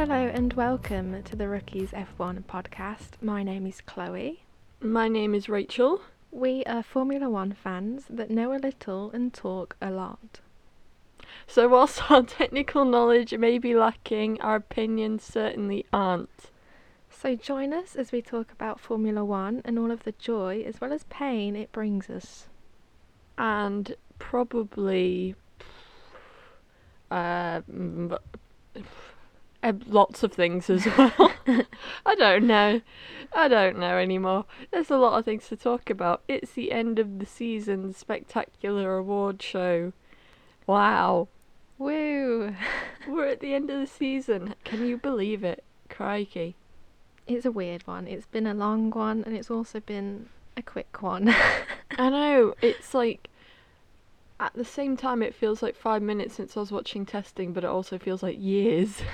Hello and welcome to the Rookies F1 podcast. My name is Chloe. My name is Rachel. We are Formula One fans that know a little and talk a lot. So, whilst our technical knowledge may be lacking, our opinions certainly aren't. So join us as we talk about Formula One and all of the joy as well as pain it brings us. And probably. Uh, uh, lots of things as well. I don't know. I don't know anymore. There's a lot of things to talk about. It's the end of the season spectacular award show. Wow. Woo! We're at the end of the season. Can you believe it? Crikey. It's a weird one. It's been a long one and it's also been a quick one. I know. It's like at the same time it feels like five minutes since I was watching testing, but it also feels like years.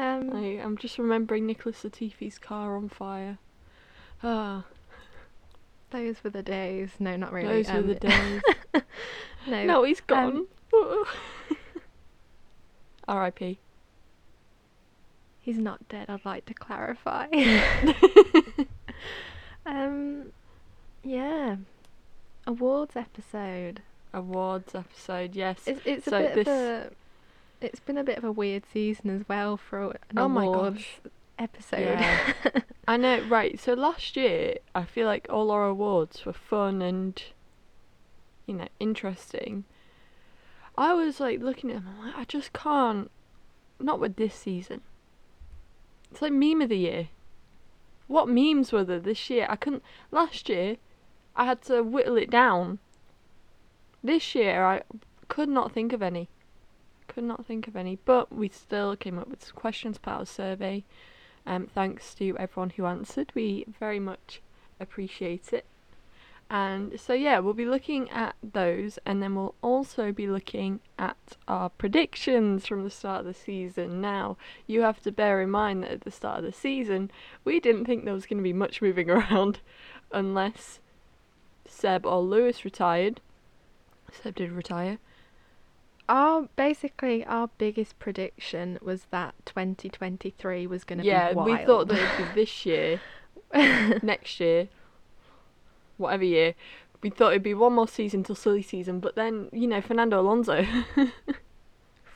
um, I, I'm just remembering Nicholas Latifi's car on fire. Ah, those were the days. No, not really. those were Um, the days. no, no, he's um, gone. R.I.P. he's not dead. I'd like to clarify. um, yeah, awards episode. Awards episode, yes. It's it's a bit this- of a. It's been a bit of a weird season as well for an oh my awards gosh. episode. Yeah. I know, right. So last year, I feel like all our awards were fun and, you know, interesting. I was like looking at them, I'm like, I just can't. Not with this season. It's like meme of the year. What memes were there this year? I couldn't. Last year, I had to whittle it down. This year, I could not think of any. Could not think of any. But we still came up with some questions about our survey. Um, thanks to everyone who answered. We very much appreciate it. And so, yeah, we'll be looking at those, and then we'll also be looking at our predictions from the start of the season. Now, you have to bear in mind that at the start of the season, we didn't think there was going to be much moving around unless Seb or Lewis retired. Seb did retire. Our basically our biggest prediction was that 2023 was going to Yeah, be wild. Yeah, we thought that it'd be this year, next year, whatever year. We thought it'd be one more season till silly season, but then you know Fernando Alonso.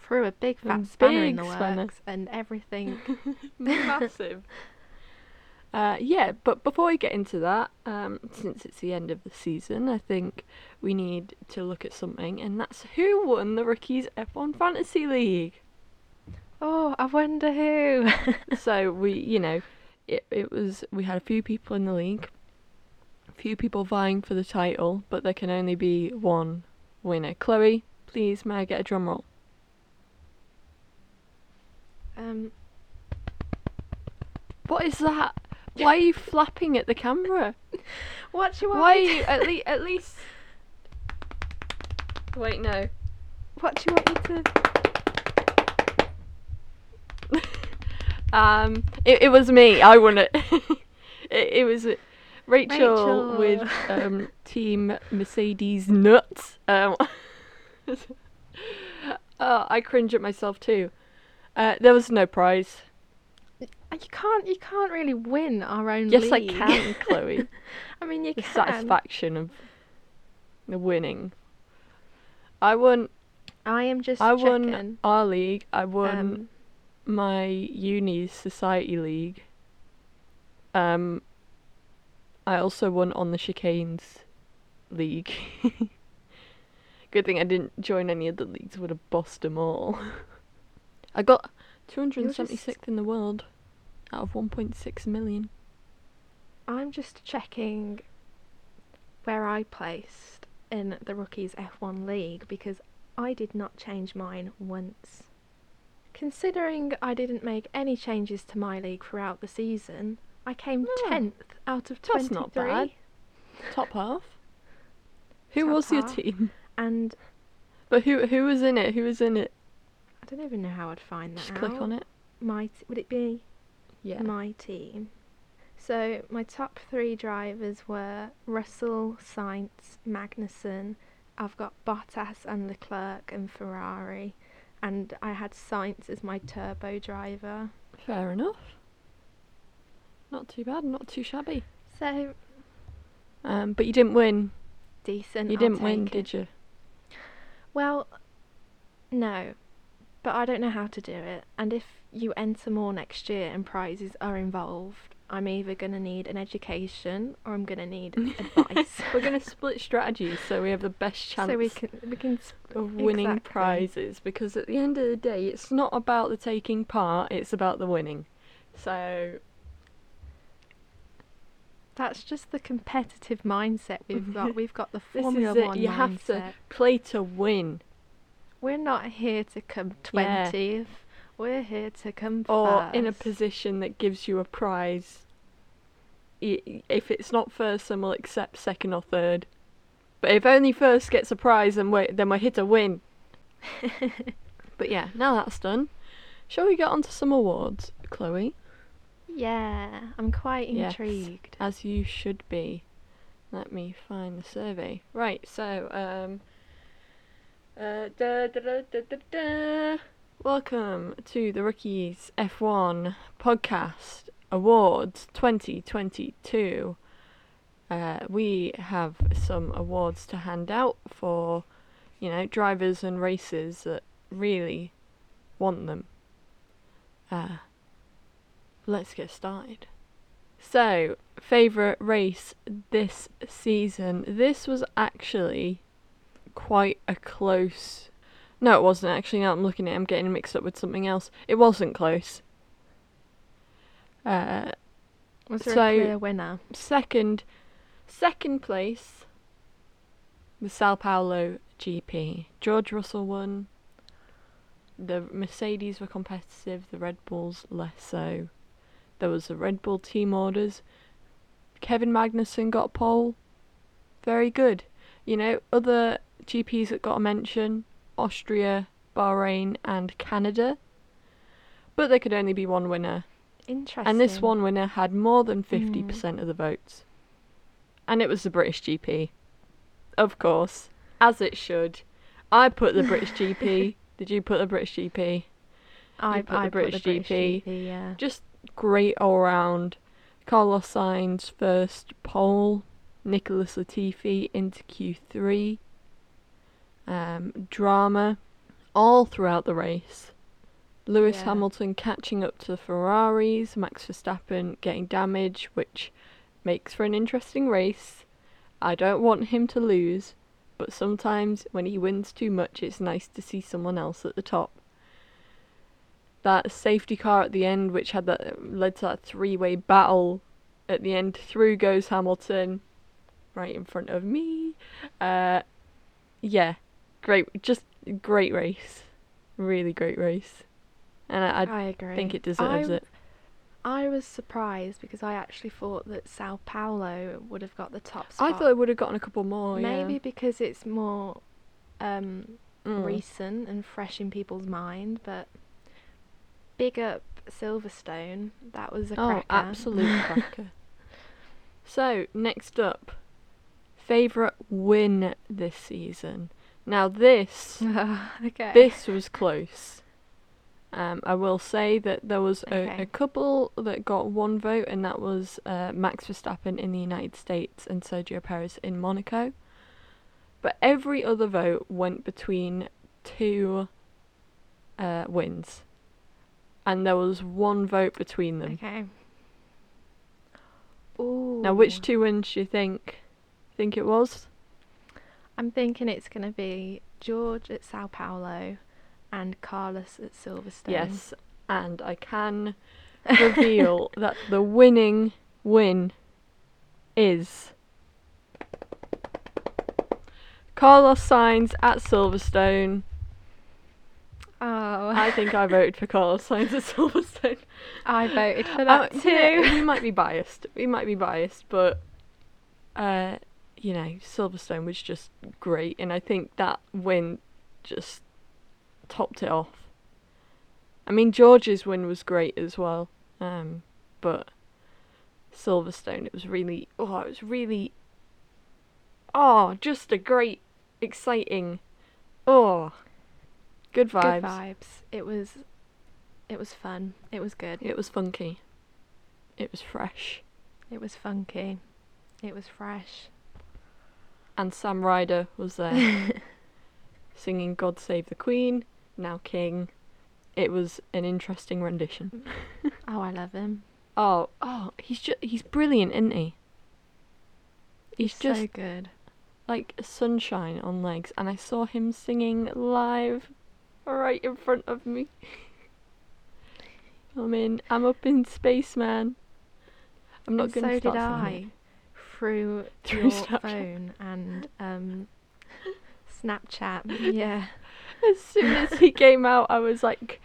threw a big fat spanner in big the spanner. works and everything. massive. Uh, yeah, but before we get into that, um, since it's the end of the season, I think we need to look at something, and that's who won the Rookies F1 Fantasy League. Oh, I wonder who. so we, you know, it it was we had a few people in the league, a few people vying for the title, but there can only be one winner. Chloe, please, may I get a drum roll? um, What is that? Why are you flapping at the camera? what do you want? Why are me to- you at least at least? Wait, no. What do you want me to? Um, it it was me. I won it. it, it was uh, Rachel, with um Team Mercedes nuts. Um, oh, I cringe at myself too. Uh, there was no prize. You can't. You can't really win our own Yes, I can, Chloe. I mean, you the can. satisfaction of the winning. I won. I am just. I won our league. I won Um, my uni society league. Um, I also won on the chicanes league. Good thing I didn't join any of the leagues. Would have bossed them all. I got 276th in the world out of 1.6 million. I'm just checking where I placed in the Rookies F1 League because I did not change mine once. Considering I didn't make any changes to my league throughout the season, I came hmm. Yeah. 10th out of 23. That's not bad. Top half. Who Top was your half. team? And But who who was in it? Who was in it? I don't even know how I'd find that Just out. click on it. Might would it be Yeah. my team? So my top three drivers were Russell, Sainz, Magnussen. I've got Bottas and Leclerc and Ferrari, and I had Sainz as my turbo driver. Fair enough. Not too bad, not too shabby. So Um, but you didn't win. decent. You I'll didn't win, it. did you? Well, no, but I don't know how to do it. And if you enter more next year and prizes are involved, I'm either going to need an education or I'm going to need advice. We're gonna split strategies so we have the best chance so we can we can s- of winning exactly. prizes because at the end of the day it's not about the taking part, it's about the winning. So That's just the competitive mindset we've got. We've got the This is Formula One you mindset. have to- play to win. We're not here to come Yeah. We're here to come or in a position that gives you a prize. If it's not first, then we'll accept second or third. But if only first gets a prize, then we're, then we're here to win. But yeah, now that's done, shall we get on to some awards, Chloe? Yeah, I'm quite intrigued. Yes. As you should be. Let me find the survey. Right, so, um. Uh, da, da, da. Welcome to the Rookies F1 Podcast Awards 2022. Uh, we have some awards to hand out for, you know, drivers and racers that really want them. Uh, let's get started. So, favourite race this season. This was actually quite a close. No, it wasn't actually. Now I'm looking at it, I'm getting mixed up with something else. It wasn't close. Uh, Was there so- a clear winner? second, second place, the Sao Paulo GP. George Russell won. The Mercedes were competitive. The Red Bulls less so. There was the Red Bull team orders. Kevin Magnussen got pole. Very good. You know, other GPs that got a mention Austria, Bahrain, and Canada. But there could only be one winner. Interesting. And this one winner had more than Hmm. 50% of the votes. And it was the British GP. Of course. As it should. I put the British GP. Did you put the British GP? I, put the British put the British GP. GP. Yeah. Just great all round. Carlos Sainz first pole. Nicholas Latifi into Q3. Um, drama all throughout the race. Lewis Yeah. Hamilton catching up to the Ferraris, Max Verstappen getting damage, which makes for an interesting race. I don't want him to lose, but sometimes when he wins too much, it's nice to see someone else at the top. That safety car at the end, which had that led to that three-way battle at the end, through goes Hamilton, right in front of me. Uh, yeah, great, just great race, really great race, and I, I I agree. think it deserves I, it. I was surprised because I actually thought that Sao Paulo would have got the top spot. I thought it would have gotten a couple more. maybe yeah. because it's more um, Mm. recent and fresh in people's mind, but big up Silverstone. That was a Oh, cracker. absolute cracker. So, next up, favourite win this season. Now, this okay. this was close. Um, I will say that there was a, Okay. a couple that got one vote, and that was uh, Max Verstappen in the United States and Sergio Perez in Monaco. But every other vote went between two uh, wins, and there was one vote between them. Okay. Ooh. Now, which two wins do you think? Think it was? I'm thinking it's going to be George at Sao Paulo and Carlos at Silverstone. Yes, and I can reveal that the winning win is Carlos Sainz at Silverstone. Oh, I think I voted for Carlos Sainz at Silverstone. I voted for Uh, that you too. know, we might be biased. We might be biased, but uh, you know, Silverstone was just great, and I think that win just topped it off. I mean, George's win was great as well, um, but Silverstone, it was really, oh, it was really, oh, just a great, exciting, oh, Good vibes. Good vibes. It was it was fun. It was good. It was funky. It was fresh. It was funky. It was fresh. And Sam Ryder was there singing God Save the Queen, now King. It was an interesting rendition. Oh, I love him. Oh, oh, he's just he's brilliant, isn't he? He's, He's just so good. like sunshine on legs, and I saw him singing live right in front of me. I'm in. I'm up in space, man. I'm not And gonna so start did I. Through, Through your Snapchat. phone and um, Snapchat. Yeah. As soon as he came out, I was like,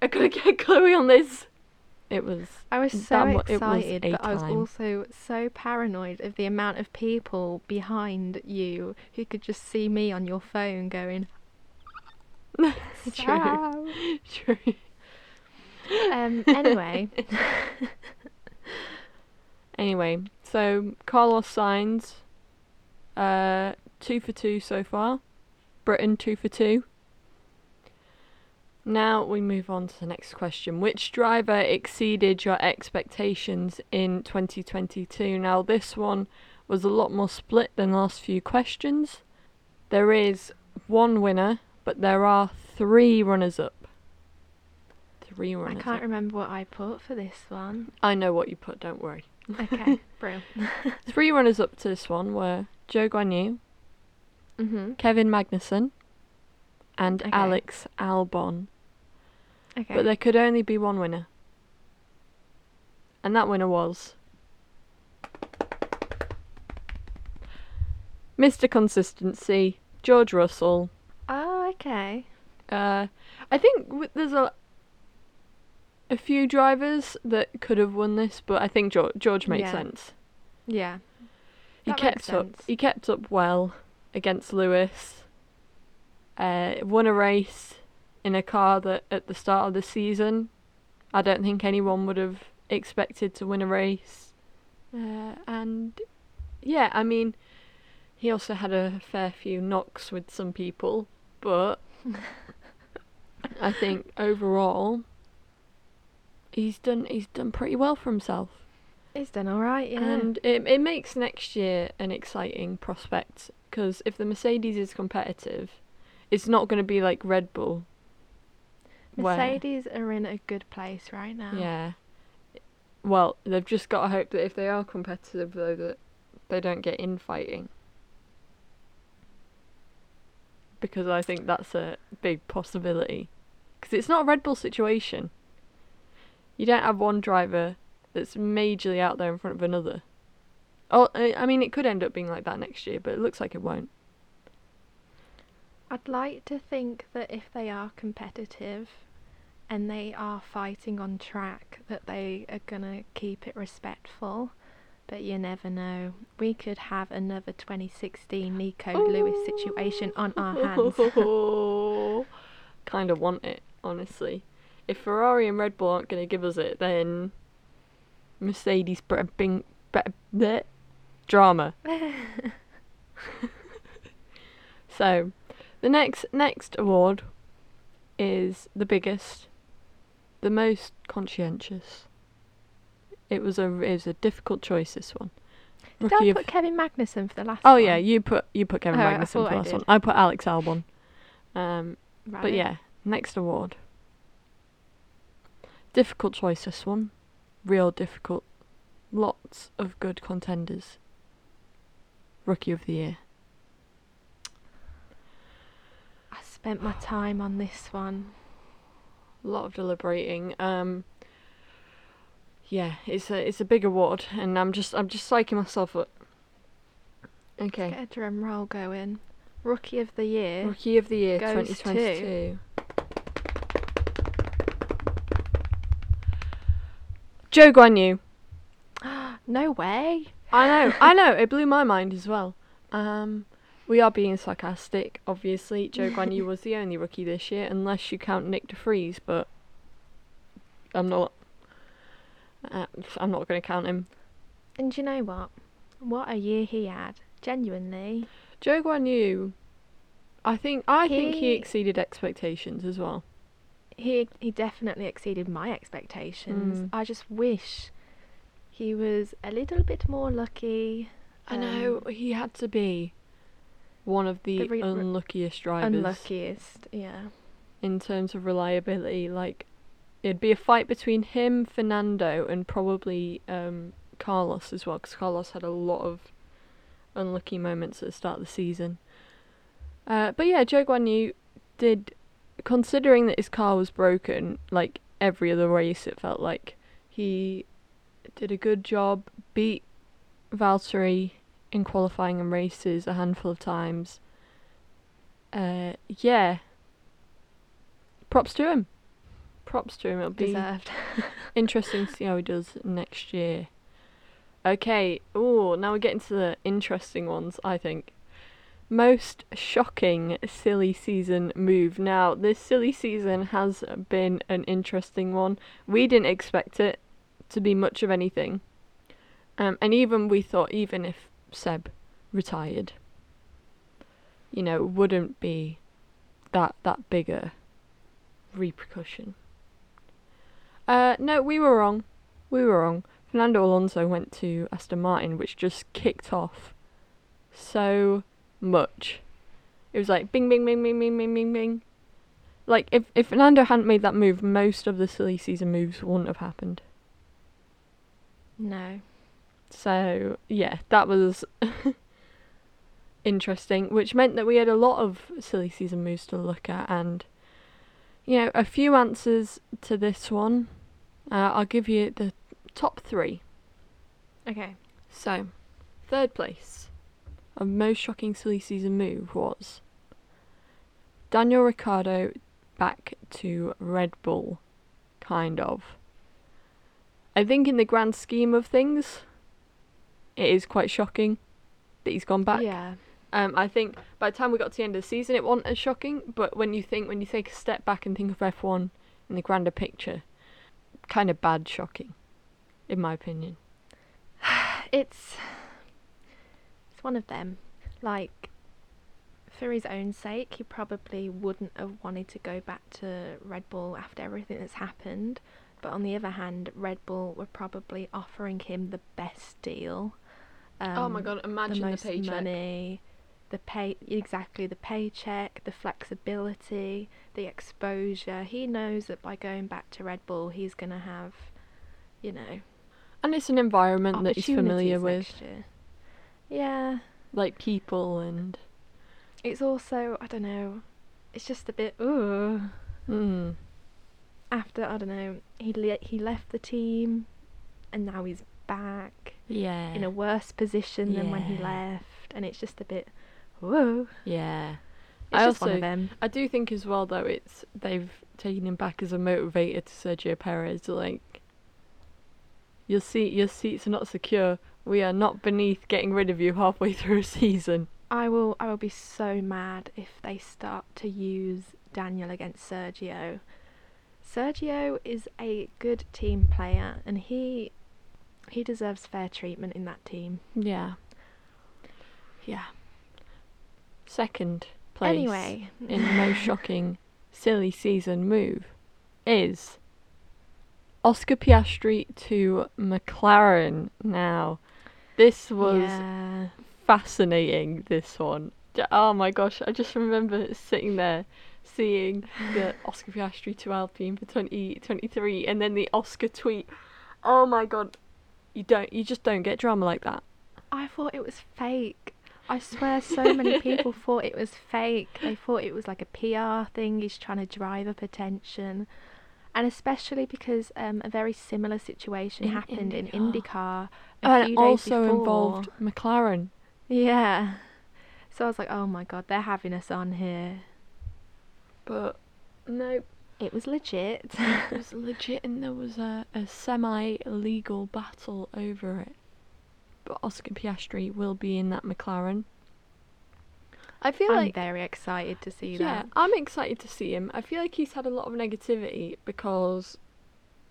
I gotta get Chloe on this. It was. I was so was excited, a but I was time. also so paranoid of the amount of people behind you who could just see me on your phone going. True. True. Um. Anyway, Anyway, so Carlos Sainz uh, two for two so far. Britain two for two. Now we move on to the next question. Which driver exceeded your expectations in 2022? Now this one was a lot more split than the last few questions. There is one winner, but there are three runners up. Three runners I can't up. remember what I put for this one. I know what you put, don't worry. Okay, bro. Three runners up to this one were Zhou Guanyu, Mhm. Kevin Magnussen, and Okay. Alex Albon. Okay. But there could only be one winner. And that winner was. Mr. Consistency, George Russell. oh, okay. Uh, I think w- there's a a few drivers that could have won this, but I think George, George makes Yeah. sense. Yeah. He That makes kept up. He kept up well against Lewis. Uh, won a race in a car that at the start of the season, I don't think anyone would have expected to win a race. Uh, and yeah, I mean, he also had a fair few knocks with some people, but I think overall, he's done. He's done pretty well for himself. He's done all right. Yeah. And it, it makes next year an exciting prospect because if the Mercedes is competitive, it's not going to be like Red Bull. where- Mercedes are in a good place right now. Yeah. Well, they've just got to hope that if they are competitive, though, that they don't get infighting. Because I think that's a big possibility. Because it's not a Red Bull situation. You don't have one driver that's majorly out there in front of another. Oh, I mean, it could end up being like that next year, but it looks like it won't. I'd like to think that if they are competitive and they are fighting on track, that they are gonna keep it respectful. But you never know. We could have another 2016 Nico Lewis situation on our hands. kind of want it, honestly. If Ferrari and Red Bull aren't going to give us it, then Mercedes better bing, bleh, drama. so, the next next award is the biggest, the most conscientious. It was a it was a difficult choice. This one. Did Rookie I of- put Kevin Magnussen for the last Oh one? yeah, you put you put Kevin Oh, I Magnussen for thought the I last did. one. I put Alex Albon. Um, Right. but yeah, next award. Difficult choice this one. Real difficult. Lots of good contenders. Rookie of the year. I spent my time on this one. A lot of deliberating. Um Yeah, it's a it's a big award and I'm just I'm just psyching myself up. Okay. Get a drum roll going. Rookie of the year. Rookie of the year goes to- Zhou Guanyu. No way. I know, I know. It blew my mind as well. Um, we are being sarcastic, obviously. Zhou Guanyu was the only rookie this year, unless you count Nyck de Vries, but I'm not. Uh, I'm not going to count him. And you know what? What a year he had. Genuinely. Zhou Guanyu I think I think he He- exceeded expectations as well. He he definitely exceeded my expectations. Mm. I just wish he was a little bit more lucky. I know um, he had to be one of the, the re- re- unluckiest drivers unluckiest. Yeah. in terms of reliability. Like it'd be a fight between him, Fernando, and probably um, Carlos as well, because Carlos had a lot of unlucky moments at the start of the season. Uh, but yeah, Zhou Guanyu did, considering that his car was broken, like every other race, it felt like he did a good job, beat Valtteri in qualifying and races a handful of times. Uh, yeah. Props to him. Props to him. It'll be Deserved. interesting to see how he does next year. Okay, oh, now we're getting to the interesting ones, I think. Most shocking silly season move. Now, this silly season has been an interesting one. We didn't expect it to be much of anything. Um, and even we thought, even if Seb retired, you know, it wouldn't be that that bigger repercussion. Uh, no, we were wrong. We were wrong. Fernando Alonso went to Aston Martin, which just kicked off so much. It was like bing, bing, bing, bing, bing, bing, bing, bing. Like if if Fernando hadn't made that move, most of the silly season moves wouldn't have happened. no. So yeah, that was interesting, which meant that we had a lot of silly season moves to look at, and you know a few answers to this one. Uh, I'll give you the top three. Okay. So, third place of most shocking silly season move was Daniel Ricciardo back to Red Bull, kind of. I think in the grand scheme of things, it is quite shocking that he's gone back. Yeah. Um, I think by the time we got to the end of the season, it wasn't as shocking. But when you think, when you take a step back and think of F1 in the grander picture, kind of bad shocking, in my opinion. It's it's one of them. Like for his own sake, he probably wouldn't have wanted to go back to Red Bull after everything that's happened. But on the other hand, Red Bull were probably offering him the best deal. Um, oh my god! Imagine the the, most paycheck. money, the pay exactly the paycheck, the flexibility, the exposure. He knows that by going back to Red Bull, he's gonna have, you know, And it's an environment that he's familiar with, year. Yeah, like people and. it's also I don't know. It's just a bit ooh. Mm, After I don't know, he le- he left the team, and now he's back yeah. in a worse position than when he Yeah. left, and it's just a bit whoa. yeah. It's I just one also- of them. I do think as well though it's they've taken him back as a motivator to Sergio Perez. Like your seat, your seats are not secure. We are not beneath getting rid of you halfway through a season. I will I will be so mad if they start to use Daniel against Sergio. Sergio is a good team player and he he deserves fair treatment in that team. Yeah. Yeah. Second place Anyway, in the most shocking silly season move is Oscar Piastri to McLaren. Now, this was yeah. fascinating this one. Oh my gosh, I just remember sitting there seeing the Oscar Piastri to Alpine for 2023 and then the Oscar tweet. Oh my god. You don't you just don't get drama like that. I thought it was fake. I swear so many people thought it was fake. They thought it was like a PR thing, he's trying to drive up attention. And especially because um, a very similar situation In happened in IndyCar. IndyCar a and few it days also before. involved McLaren. Yeah. So I was like, oh my god, they're having us on here. But no, It was legit. it was legit and there was a, a semi legal battle over it. But Oscar Piastri will be in that McLaren. I feel I'm like very excited to see Yeah, that. Yeah, I'm excited to see him. I feel like he's had a lot of negativity because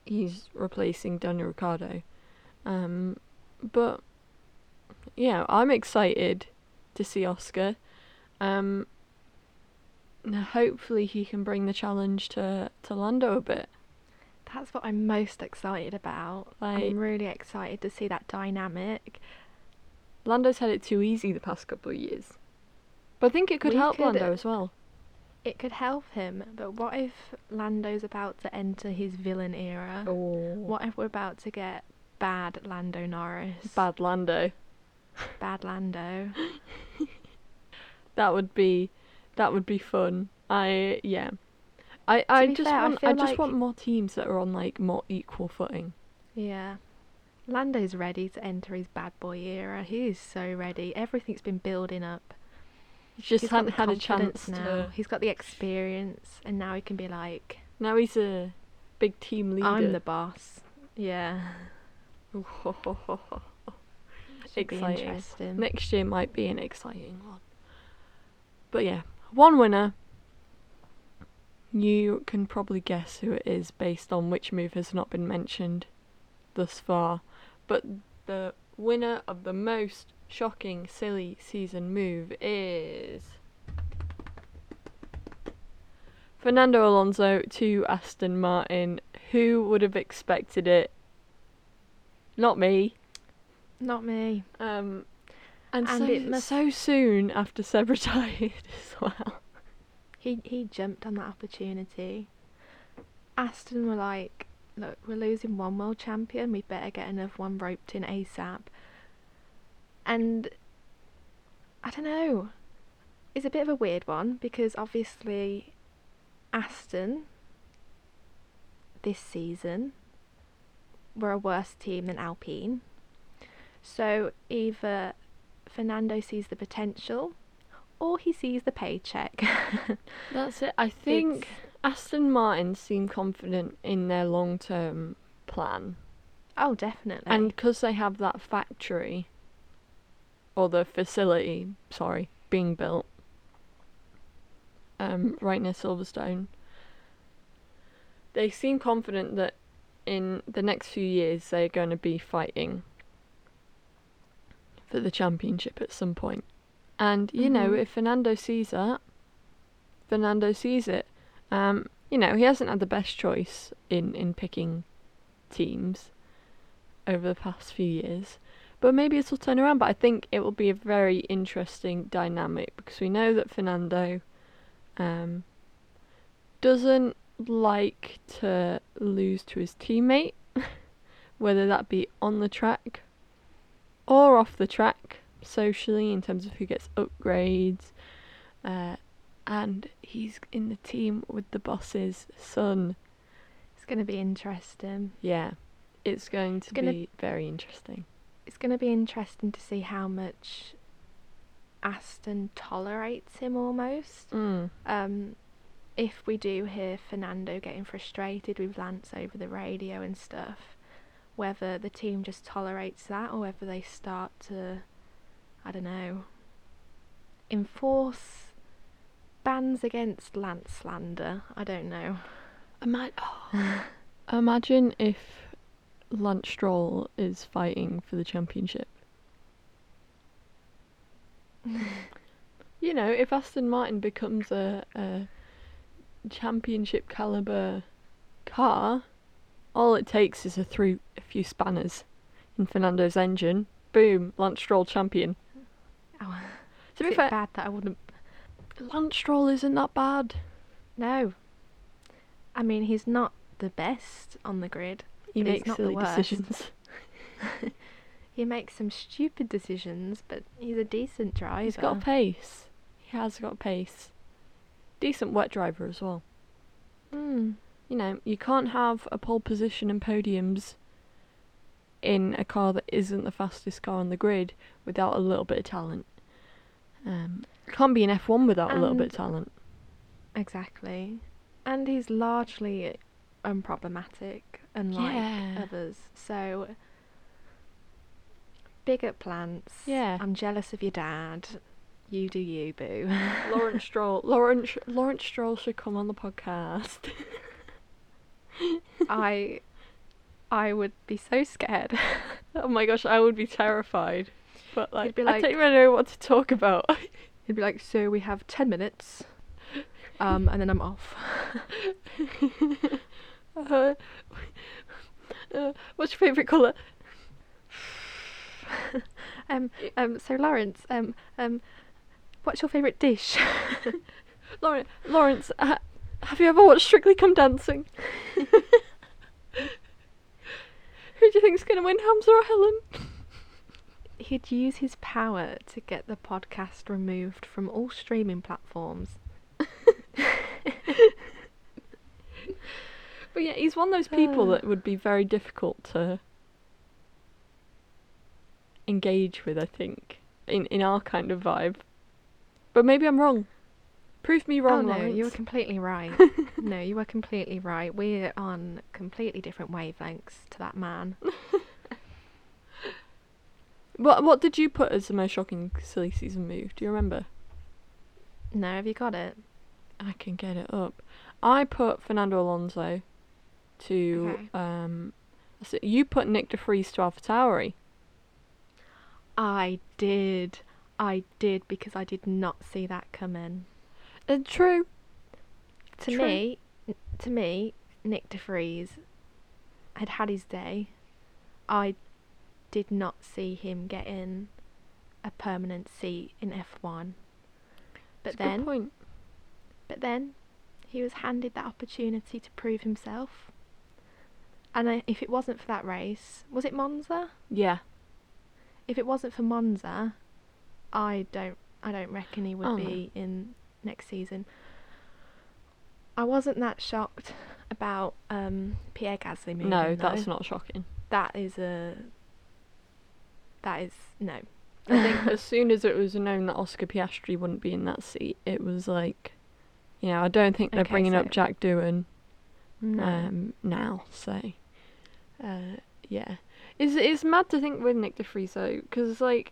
he's replacing Daniel Ricciardo. Um, but yeah, I'm excited to see Oscar. Um, Now, hopefully, he can bring the challenge to to Lando a bit. That's what I'm most excited about. Like- I'm really excited to see that dynamic. Lando's had it too easy the past couple of years, but I think it could We help could- Lando as well. It could help him, but what if Lando's about to enter his villain era? Oh, What if we're about to get bad Lando Norris? bad Lando. Bad Lando. That would be, that would be fun. I yeah. I I just fair, I want I, feel just like- want more teams that are on like more equal footing. Yeah. Lando's ready to enter his bad boy era. He is so ready. Everything's been building up. Just He's hadn't had a chance now. to. He's got the experience, and now he can be like, Now he's a big team leader. "I'm the boss." Yeah. Exciting. Next year might be an exciting one. But yeah, one winner. You can probably guess who it is based on which move has not been mentioned thus far. But the winner of the most shocking, silly season move is. Fernando Alonso to Aston Martin. Who would have expected it? Not me. Not me. Um, and, And so, it must- so soon after Seb retired as well. He he jumped on that opportunity. Aston were like, look, we're losing one world champion. We better get another one roped in ASAP. And I don't know. It's a bit of a weird one because obviously Aston this season were a worse team than Alpine. So either Fernando sees the potential or he sees the paycheck. That's it. I think Aston Martin seem confident in their long term plan. oh, definitely. And because they have that factory, or the facility, sorry, being built um, right near Silverstone, they seem confident that in the next few years they're going to be fighting for the championship at some point. And, you know, Mhm. if Fernando sees that, Fernando sees it. Um, you know, he hasn't had the best choice in, in picking teams over the past few years. But maybe it'll turn around. But I think it will be a very interesting dynamic because we know that Fernando um, doesn't like to lose to his teammate, whether that be on the track or off the track, socially, in terms of who gets upgrades. Uh, and he's in the team with the boss's son. it's going to be interesting. Yeah, it's going to gonna- be very interesting. It's going to be interesting to see how much Aston tolerates him almost. Mm. Um, if we do hear Fernando getting frustrated with Lance over the radio and stuff, whether the team just tolerates that or whether they start to, I don't know, enforce bans against Lance slander. I don't know. Ima- Imagine if Lance Stroll is fighting for the championship. you know, if Aston Martin becomes a, a championship caliber car, all it takes is a through a few spanners in Fernando's engine. Boom, Lance Stroll champion. Oh, To be fair, bad that I wouldn't Lance Stroll isn't that bad. No. I mean, he's not the best on the grid. He makes silly decisions. He makes some stupid decisions, but he's a decent driver. He's got pace. He has got pace. Decent wet driver as well. Mm. You know, you can't have a pole position and podiums in a car that isn't the fastest car on the grid without a little bit of talent. Um, can't be an F1 without a little bit of talent. Exactly. And he's largely unproblematic, unlike Yeah. others. So, big up plants. Yeah. I'm jealous of your dad. You do you, boo. Lawrence Stroll, Lawrence, Lawrence Stroll should come on the podcast. I, I would be so scared. oh my gosh, I would be terrified. But like, be I don't even know what to talk about. He'd be like, "So we have ten minutes." um, and then I'm off. Uh, uh, what's your favourite colour? um, um, so Lawrence, um, um, what's your favourite dish? Lawrence, Lawrence ha- have you ever watched Strictly Come Dancing? Who do you think's going to win, Hamza or Helen? He'd use his power to get the podcast removed from all streaming platforms. But yeah, he's one of those people Uh. that would be very difficult to engage with, I think, in, in our kind of vibe. But maybe I'm wrong. Prove me wrong, oh no, Lawrence. you were completely right. no, you were completely right. We're on completely different wavelengths to that man. What what did you put as the most shocking silly season move? Do you remember? No, have you got it? I can get it up. I put Fernando Alonso to Okay. um so you put Nyck de Vries to Alpha Tauri. I did. I did because I did not see that coming. Uh, true. To True. me, to me, Nyck de Vries had had his day. I did not see him getting a permanent seat in F1. But good then, but then, he was handed that opportunity to prove himself. And I, if it wasn't for that race, was it Monza? Yeah. If it wasn't for Monza, I don't, I don't reckon he would Oh, be in next season. I wasn't that shocked about um, Pierre Gasly moving. No, that's though. not shocking. That is a. That is no. I think as soon as it was known that Oscar Piastri wouldn't be in that seat, it was like, you know, I don't think they're Okay, bringing up Jack Doohan No. um, now. So, uh, yeah, it's it's mad to think with Nyck de Vries though, because like,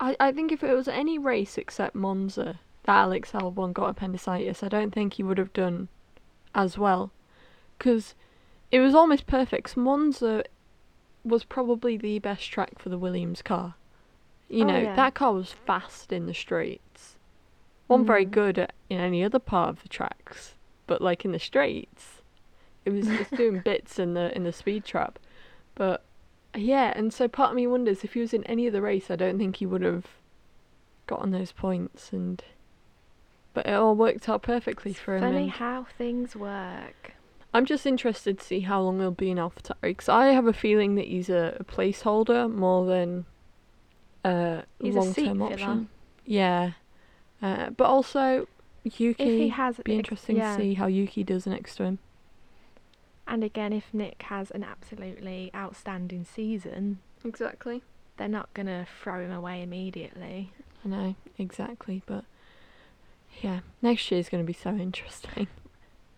I I think if it was any race except Monza that Alex Albon got appendicitis, I don't think he would have done as well, because it was almost perfect. 'cause Monza was probably the best track for the Williams car. You Oh, know, yeah. that car was fast in the straights. Wasn't very Mm. good at in any other part of the tracks, but like in the straights, it was it's doing bits in the in the speed trap. But yeah, and so part of me wonders if he was in any other race, I don't think he would have gotten those points. And but it all worked out perfectly It's for him. funny how things work. I'm just interested to see how long he'll be in AlphaTauri because I have a feeling that he's a, a placeholder more than a He's a seat long-term filler. option. Yeah, uh, but also Yuki. If he has, be ex- interesting yeah. to see how Yuki does next to him. And again, if Nick has an absolutely outstanding season, Exactly. they're not gonna throw him away immediately. I know exactly, but yeah, next year is going to be so interesting.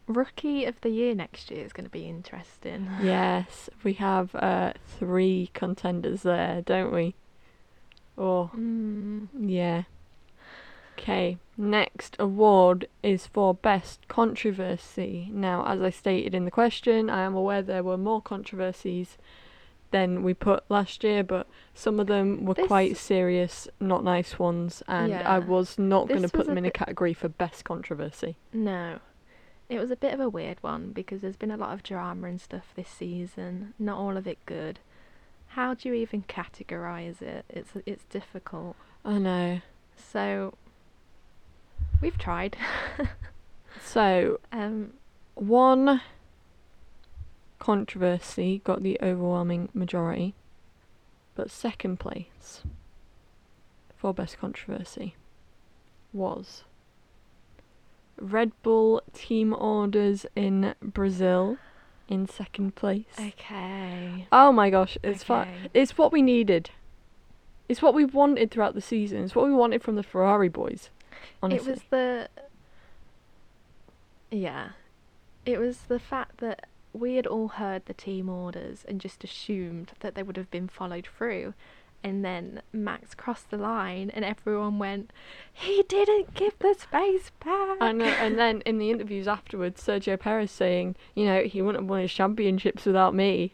Rookie of the year next year is going to be interesting. yes, we have uh, three contenders there, don't we? Oh, Mm. Yeah. Okay, next award is for Best Controversy. Now, as I stated in the question, I am aware there were more controversies than we put last year, but some of them were quite serious, not nice ones, and I Yeah. was not going to This put was them a in a bit- category for Best Controversy. No. It was a bit of a weird one because there's been a lot of drama and stuff this season. Not all of it good. How do you even categorize it? It's it's difficult. I know. So we've tried. So, um one controversy got the overwhelming majority, but second place for best controversy was Red Bull team orders in Brazil in second place. okay. Oh my gosh, it's fun. Okay. It's what we needed. It's what we wanted throughout the season. It's what we wanted from the Ferrari boys. Honestly. It was the Yeah. It was the fact that we had all heard the team orders and just assumed that they would have been followed through. And then Max crossed the line and everyone went, He didn't give the space back. I know, and then in the interviews afterwards, Sergio Perez saying, you know, he wouldn't have won his championships without me.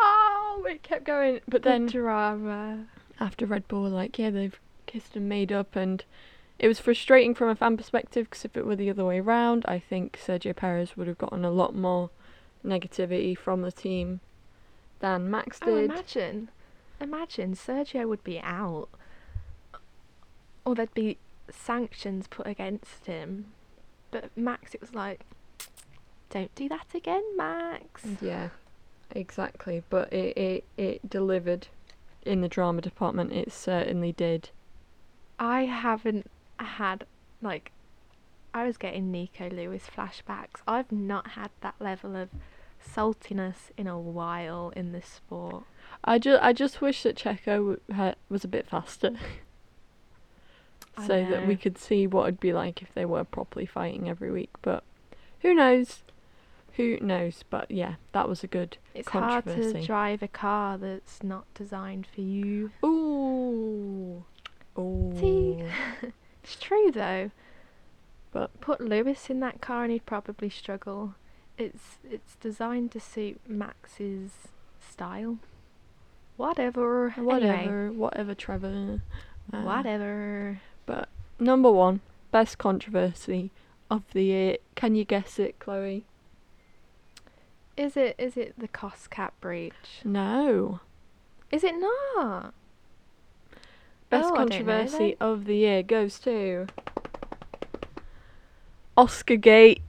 Oh, it kept going. But The then drama. after Red Bull like, yeah, they've kissed and made up, and It was frustrating from a fan perspective because if it were the other way around, I think Sergio Perez would have gotten a lot more negativity from the team than Max Oh, did. imagine, imagine Sergio would be out, or there'd be sanctions put against him. But Max, it was like, don't do that again, Max. Yeah, exactly. But it, it, it delivered in the drama department. It certainly did. I haven't had like, I was getting Nico Lewis flashbacks. I've not had that level of saltiness in a while in this sport. I just I just wish that Checo w- was a bit faster, so that we could see what it'd be like if they were properly fighting every week. But who knows? Who knows? But yeah, that was a good. It's hard to drive a car that's not designed for you. Ooh, ooh. It's true though. But Put Lewis in that car and he'd probably struggle. It's it's designed to suit Max's style. Whatever. Anyway, whatever, whatever, Trevor. Uh, whatever. But number one, best controversy of the year. Can you guess it, Chloe? Is it is it the cost cap breach? No. Is it not? Best Oh, controversy of the year goes to Oscar Gate.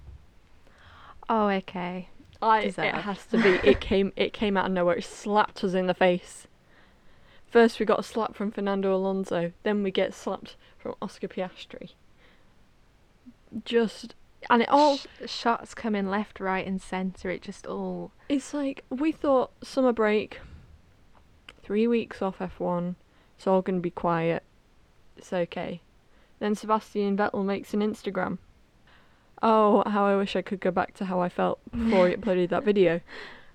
Oh, okay. I, it has to be. It came. It came out of nowhere. It slapped us in the face. First, we got a slap from Fernando Alonso. Then we get slapped from Oscar Piastri. Just and it all. Sh- shots coming left, right, and centre. It just all. It's like we thought summer break, three weeks off F1. It's all gonna be quiet. It's okay. Then Sebastian Vettel makes an Instagram. Oh, how I wish I could go back to how I felt before he uploaded that video.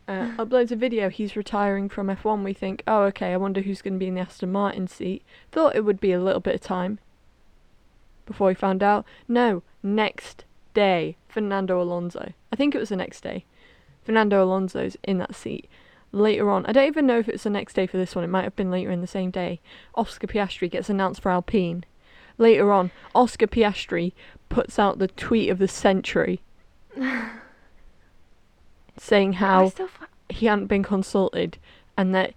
Uh, uploads a video, he's retiring from F1. We think, oh, okay, I wonder who's going to be in the Aston Martin seat. Thought it would be a little bit of time before he found out. No, next day, Fernando Alonso. I think it was the next day. Fernando Alonso's in that seat. Later on, I don't even know if it's the next day for this one, it might have been later in the same day. Oscar Piastri gets announced for Alpine. Later on, Oscar Piastri puts out the tweet of the century. Saying how he hadn't been consulted and that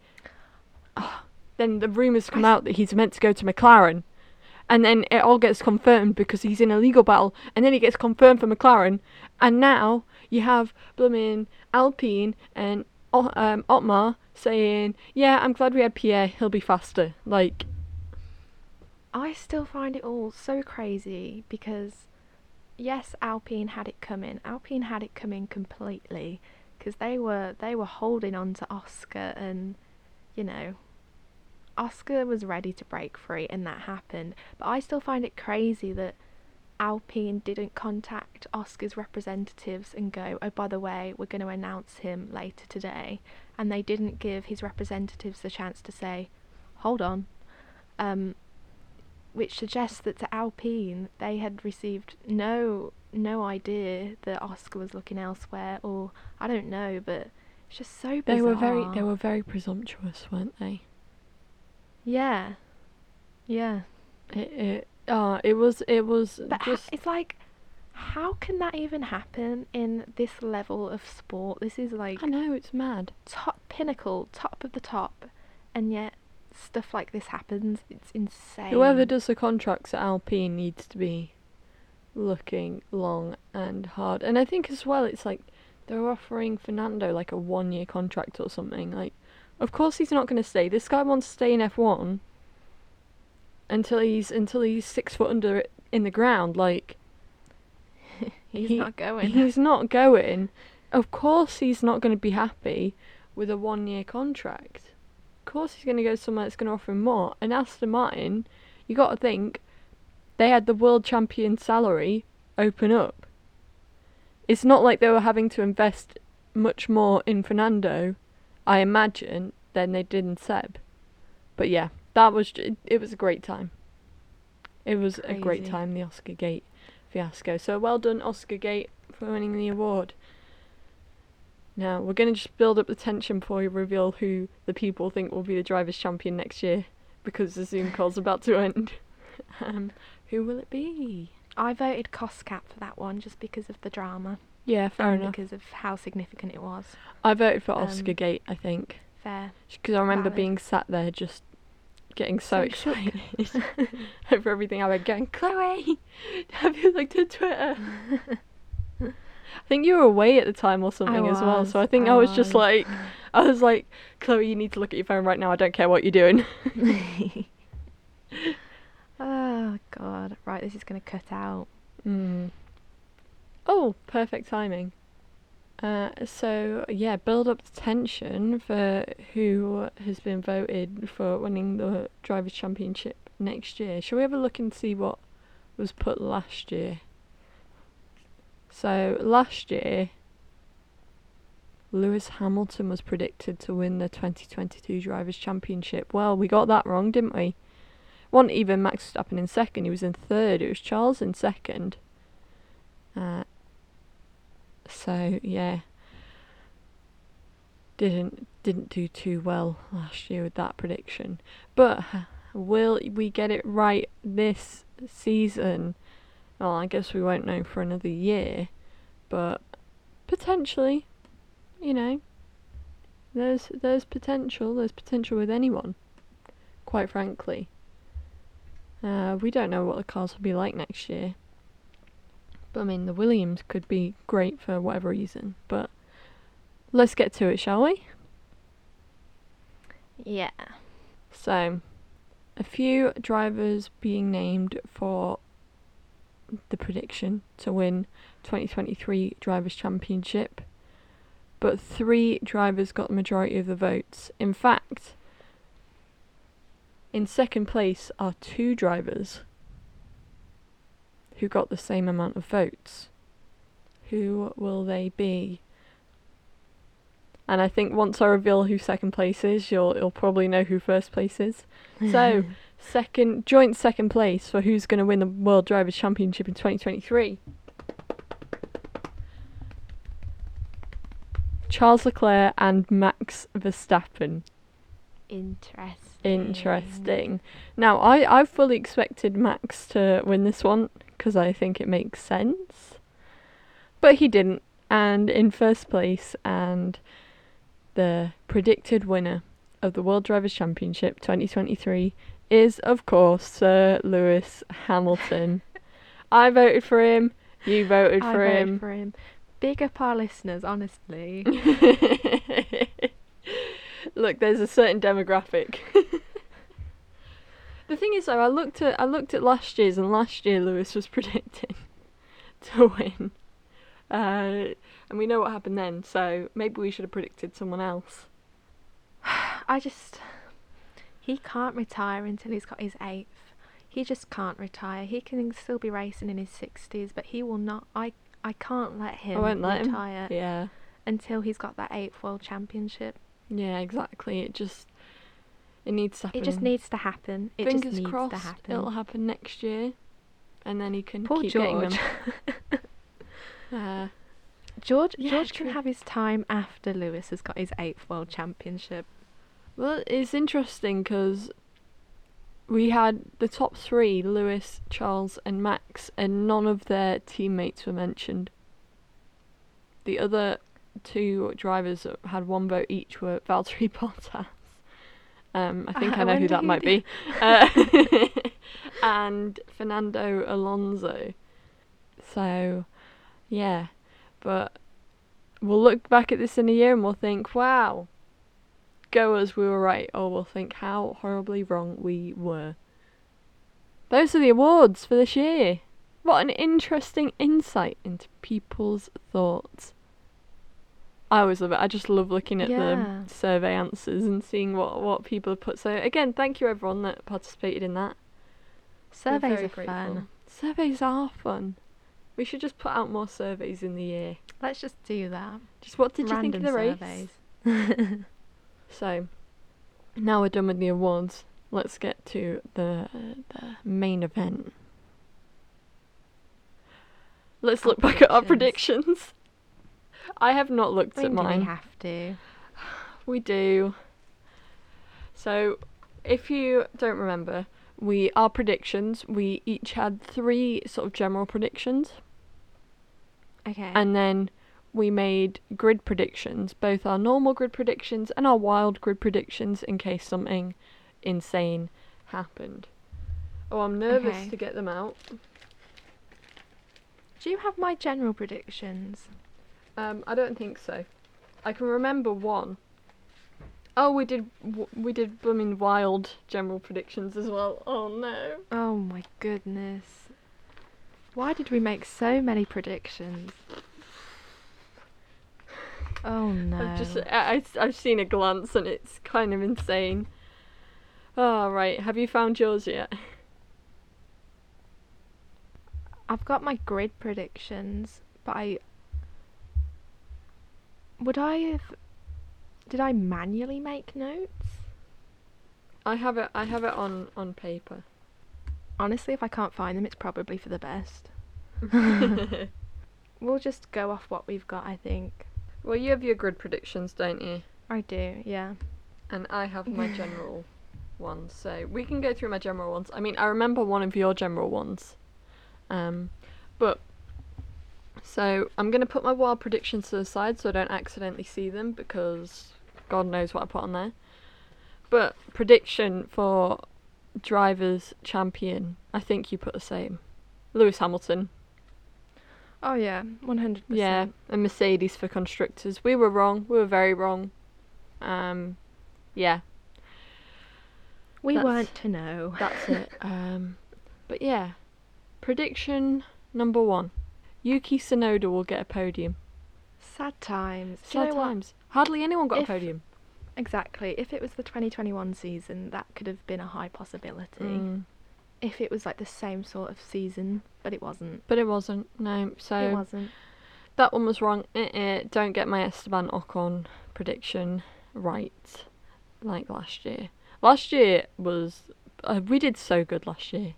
ah, then the rumours come out that he's meant to go to McLaren. And then it all gets confirmed because he's in a legal battle. And then he gets confirmed for McLaren. And now you have blooming Alpine and um, Otmar saying yeah I'm glad we had Pierre he'll be faster like I still find it all so crazy because, yes, Alpine had it coming. Alpine had it coming completely because they were they were holding on to Oscar and, you know, Oscar was ready to break free and that happened. But I still find it crazy that Alpine didn't contact Oscar's representatives and go, oh, by the way, we're going to announce him later today. And they didn't give his representatives the chance to say, hold on. Um, which suggests that to Alpine they had received no no idea that Oscar was looking elsewhere, or I don't know, but it's just so bizarre. they were very they were very presumptuous weren't they yeah, yeah. it, it uh, it was it was But just it's like, how can that even happen in this level of sport? This is like I know it's mad top pinnacle, top of the top, and yet stuff like this happens. It's insane. Whoever does the contracts at Alpine needs to be looking long and hard. And I think as well, it's like they're offering Fernando like a one year contract or something. Like, of course he's not going to stay. This guy wants to stay in F1 until he's until he's six foot under in the ground. Like, he's he- not going. he's not going. Of course he's not going to be happy with a one year contract. Of course he's going to go somewhere that's going to offer him more. And Aston Martin, you got to think, they had the world champion salary open up. It's not like they were having to invest much more in Fernando, I imagine, than they did in Seb. But yeah, that was it, it was a great time. It was a great time, the Oscar Gate fiasco. So well done, Oscar Gate, for winning the award. Now we're going to just build up the tension before we reveal who the people think will be the drivers' champion next year, because the Zoom call's about to end. um, Who will it be? I voted cost cap for that one just because of the drama Yeah, fair enough. because of how significant it was. I voted for um, Oscar Gate, I think. Fair. Because I remember valid. being sat there just getting so, So excited over everything I read, going, Chloe, have you looked at Twitter? I think you were away at the time or something as well, so I think I, I was just like, I was like, Chloe, you need to look at your phone right now. I don't care what you're doing. oh god. Right, this is gonna cut out. Mm. Oh, perfect timing. Uh, so yeah, build up the tension for who has been voted for winning the drivers' championship next year. Shall we have a look and see what was put last year? So last year, Lewis Hamilton was predicted to win the 2022 drivers' championship. Well, we got that wrong, didn't we? Wasn't even Max Verstappen in second; he was in third. It was Charles in second. Uh, so yeah, didn't didn't do too well last year with that prediction. But will we get it right this season? Well, I guess we won't know for another year, but potentially, you know, there's there's potential. There's potential with anyone. Quite frankly, uh, we don't know what the cars will be like next year. But I mean, the Williams could be great for whatever reason. But let's get to it, shall we? Yeah. So, a few drivers being named for the prediction to win 2023 Drivers' Championship, but three drivers got the majority of the votes. In fact, in second place are two drivers who got the same amount of votes. Who will they be? And I think once I reveal who second place is, you'll you'll probably know who first place is. So, second joint second place for who's going to win the World Drivers' Championship in 2023. Charles Leclerc and Max Verstappen. Interesting. Interesting. Now, I, I fully expected Max to win this one because I think it makes sense. But he didn't. And in first place, and the predicted winner of the World Drivers' Championship 2023 is, of course, Sir Lewis Hamilton. I voted for him. You voted I for voted him. for him. Big up our listeners, honestly. Look, there's a certain demographic. the thing is, though, I looked at I looked at last year's, and last year Lewis was predicting to win, uh, and we know what happened then. So maybe we should have predicted someone else. I just. He can't retire until he's got his eighth. He just can't retire. He can still be racing in his 60s, but he will not. I, I can't let him I won't let him. retire Yeah, until he's got that eighth world championship. yeah, exactly. It just it needs to happen. It just needs to happen. It Fingers just needs crossed to happen. it'll happen next year, and then he can Poor keep getting them. Uh, George Yeah, George true. can have his time after Lewis has got his eighth world championship. Well, it's interesting because we had the top three Lewis, Charles, and Max, and none of their teammates were mentioned. The other two drivers that had one vote each were Valtteri Bottas. Um, I think I, I know who that who might did- be. Uh, and Fernando Alonso. So, yeah. But we'll look back at this in a year and we'll think, wow, go us, we were right. Or we'll think how horribly wrong we were. Those are the awards for this year. What an interesting insight into people's thoughts. I always love it. I just love looking at Yeah. the survey answers and seeing what, what people have put. So again, thank you everyone that participated in that. Surveys are grateful. fun. Surveys are fun. We should just put out more surveys in the year. Let's just do that. Just what did Random you think of the race? surveys. So, now we're done with the awards. Let's get to the the main event. Let's look back at our predictions. I have not looked when at mine. we have to? We do. So, if you don't remember, we our predictions. We each had three sort of general predictions, Okay. and then we made grid predictions, both our normal grid predictions and our wild grid predictions, in case something insane happened. Oh, I'm nervous Okay. to get them out. Do you have my general predictions? Um, I don't think so. I can remember one. Oh, we did we did blooming wild general predictions as well. Oh no. Oh my goodness. Why did we make so many predictions? Oh no. I've just I, I, I've seen a glance and it's kind of insane. Oh right, have you found yours yet? I've got my grid predictions, but I would I have did I manually make notes? I have it I have it on on paper. Honestly, if I can't find them, it's probably for the best. We'll just go off what we've got, I think. well, you have your grid predictions, don't you? I do, yeah. And I have my general ones, so we can go through my general ones. I mean, I remember one of your general ones, um, but so I'm gonna put my wild predictions to the side so I don't accidentally see them because God knows what I put on there. But prediction for drivers champion, I think you put the same. Lewis Hamilton, Oh yeah, one hundred percent. yeah, and Mercedes for constructors. We were wrong. We were very wrong. Um, yeah, We That's- weren't to know. That's it. Um, but yeah, prediction number one: Yuki Tsunoda will get a podium. Sad times. Do you Sad know what? times. Hardly anyone got If- a podium. Exactly. If it was the 2021 season, that could have been a high possibility. Mm. If it was like the same sort of season, but it wasn't. But it wasn't. No. So it wasn't. that one was wrong. Uh-uh, don't get my Esteban Ocon prediction right, like last year. Last year was uh, we did so good last year.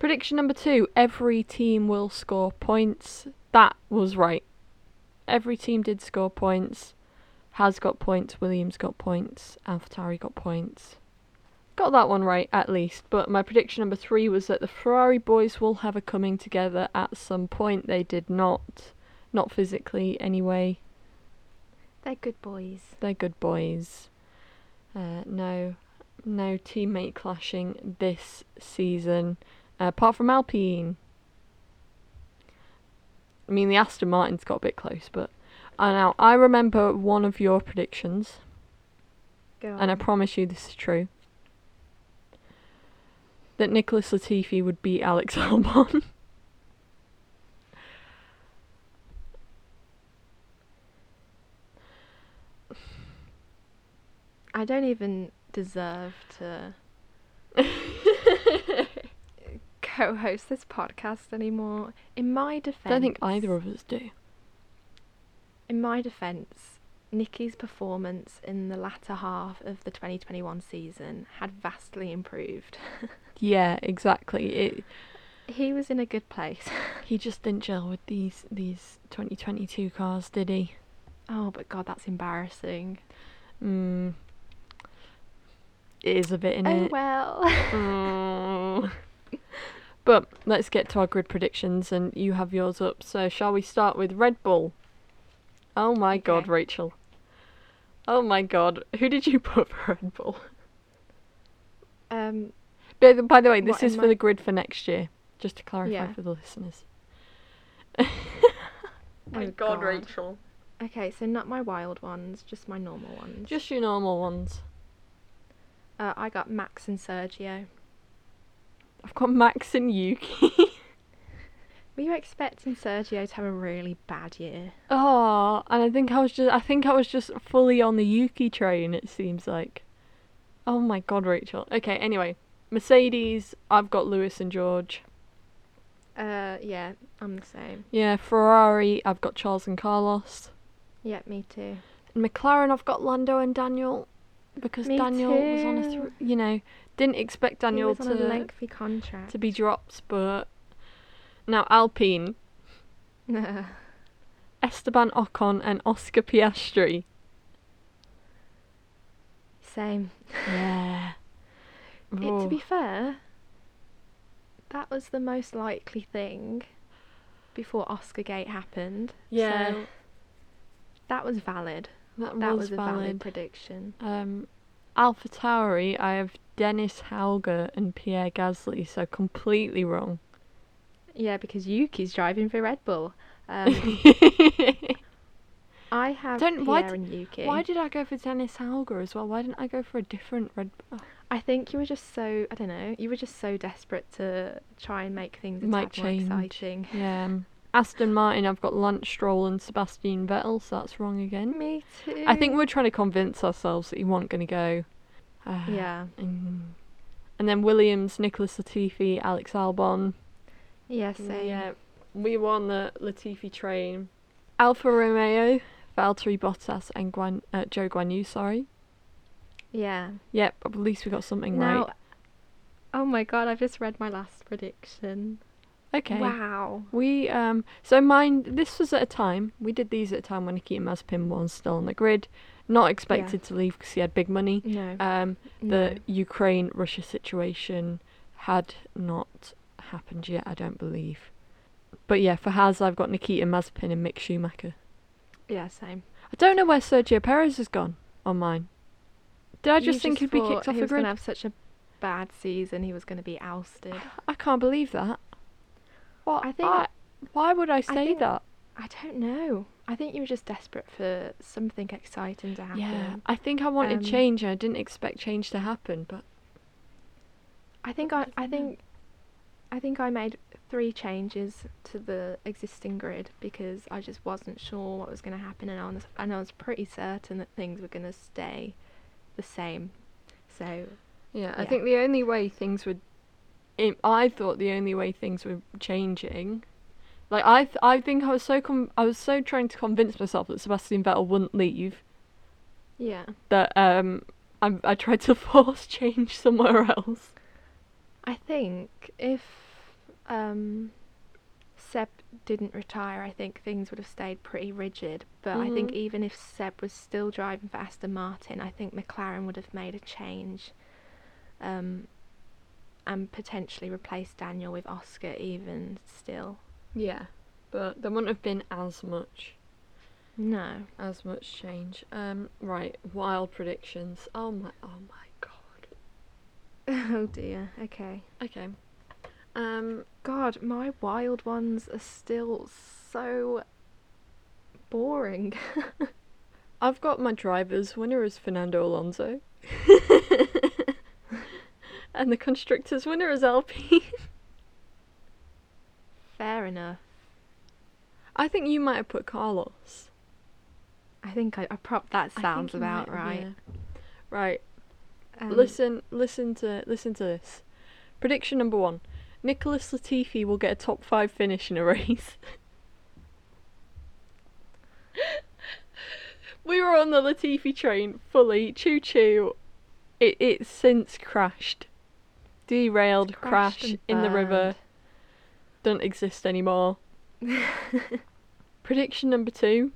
Prediction number two: every team will score points. That was right. Every team did score points. Has got points. Williams got points. AlphaTauri got points. Got that one right at least. But my prediction number three was that the Ferrari boys will have a coming together at some point. They did not. Not physically, anyway. They're good boys. They're good boys. Uh, no, no teammate clashing this season, apart from Alpine. I mean, the Aston Martin's got a bit close, but uh, now I remember one of your predictions, Go and I promise you this is true. That Nicholas Latifi would beat Alex Albon. I don't even deserve to co-host this podcast anymore. In my defense, I don't think either of us do. In my defense, Nikki's performance in the latter half of the 2021 season had vastly improved. Yeah, exactly. It he was in a good place. he just didn't gel with these these 2022 cars, did he? oh, but God, that's embarrassing. Mm. It is a bit in oh it. well. Mm. But let's get to our grid predictions, and you have yours up. So shall we start with Red Bull? Oh my God, Rachel. Oh my God, who did you put for Red Bull? um, By the, by the way, this is for my- the grid for next year, just to clarify Yeah. for the listeners. Oh, God, God. Rachel. okay, so not my wild ones, just my normal ones. Just your normal ones. uh, I got Max and Sergio. I've got Max and Yuki. Were you expecting Sergio to have a really bad year? Oh, and I think I was just I think I was just fully on the Yuki train, it seems like. Oh my god, Rachel. Okay, anyway. Mercedes, I've got Lewis and George. Uh, yeah, I'm the same. Yeah, Ferrari, I've got Charles and Carlos. Yeah, me too. And McLaren, I've got Lando and Daniel. Because Me Daniel was on a too. thr you know, didn't expect Daniel he was on to lengthy contract. to be dropped, but now Alpine, Esteban Ocon and Oscar Piastri. Same. Yeah. it, to be fair, that was the most likely thing before Oscar Gate happened. Yeah. So that was valid. that, That was, was a valid, valid. prediction. Um, Alpha Tauri, I have Dennis Hauger and Pierre Gasly, so completely wrong. Yeah, because Yuki's driving for Red Bull. Um, I have Don't- why Pierre and Yuki. Why did I go for Dennis Hauger as well? Why didn't I go for a different Red Bull? I think you were just so I don't know. You were just so desperate to try and make things a Might tad more change. exciting. Yeah. Aston Martin, I've got Lance Stroll and Sebastian Vettel, so that's wrong again. Me too. I think we're trying to convince ourselves that he wasn't going to go. Uh, Yeah. mm. And then Williams, Nicholas Latifi, Alex Albon. Yeah. Same. Yeah, we were on the Latifi train. Alfa Romeo, Valtteri Bottas, and Guan, uh, Zhou Guanyu, sorry. Yeah. Yep, at least we got something Now. right. Oh my god! I've just read my last prediction. Okay. Wow. We um so mine this was at a time we did these at a time when Nikita Mazepin was still on the grid, not expected to leave because he had big money. No. Um, no. the Ukraine Russia situation had not happened yet, I don't believe. But yeah, for Haas I've got Nikita Mazepin and Mick Schumacher. Yeah. Same. I don't know where Sergio Perez has gone on mine. Did I You just think he'd be kicked off he the was grid? gonna have such a bad season. He was gonna be ousted. I can't believe that. What? I think- I- why would I say think- that? I don't know. I think you were just desperate for something exciting to happen. Yeah, I think I wanted Um, change. and I didn't expect change to happen, but I think I, I think I think I made three changes to the existing grid because I just wasn't sure what was going to happen, and I was and I was pretty certain that things were going to stay the same. So yeah, I Yeah. think the only way things would, I thought the only way things were changing, like I, th- I think I was so com- I was so trying to convince myself that Sebastian Vettel wouldn't leave yeah, that um I, I tried to force change somewhere else. I think if um, Seb didn't retire, I think things would have stayed pretty rigid. But I think Mhm. even if Seb was still driving for Aston Martin, I think McLaren would have made a change. Um, and potentially replaced Daniel with Oscar even still. Yeah, but there wouldn't have been as much. No. as much change. Um, right, wild predictions. Oh my, oh my god. Oh dear. Okay. Okay. Um, God, my wild ones are still so boring. I've got my drivers. Winner is Fernando Alonso. and the constructors winner is Alpine. Fair enough. I think you might have put Carlos. I think I, I prop that I think sounds you about might right. yeah. Right. Um, listen, listen to listen to this. Prediction number one: Nicholas Latifi will get a top five finish in a race. we were on the Latifi train fully, choo choo. It it's since crashed, derailed, crashed and in the river, burned. Don't exist anymore. Prediction number two: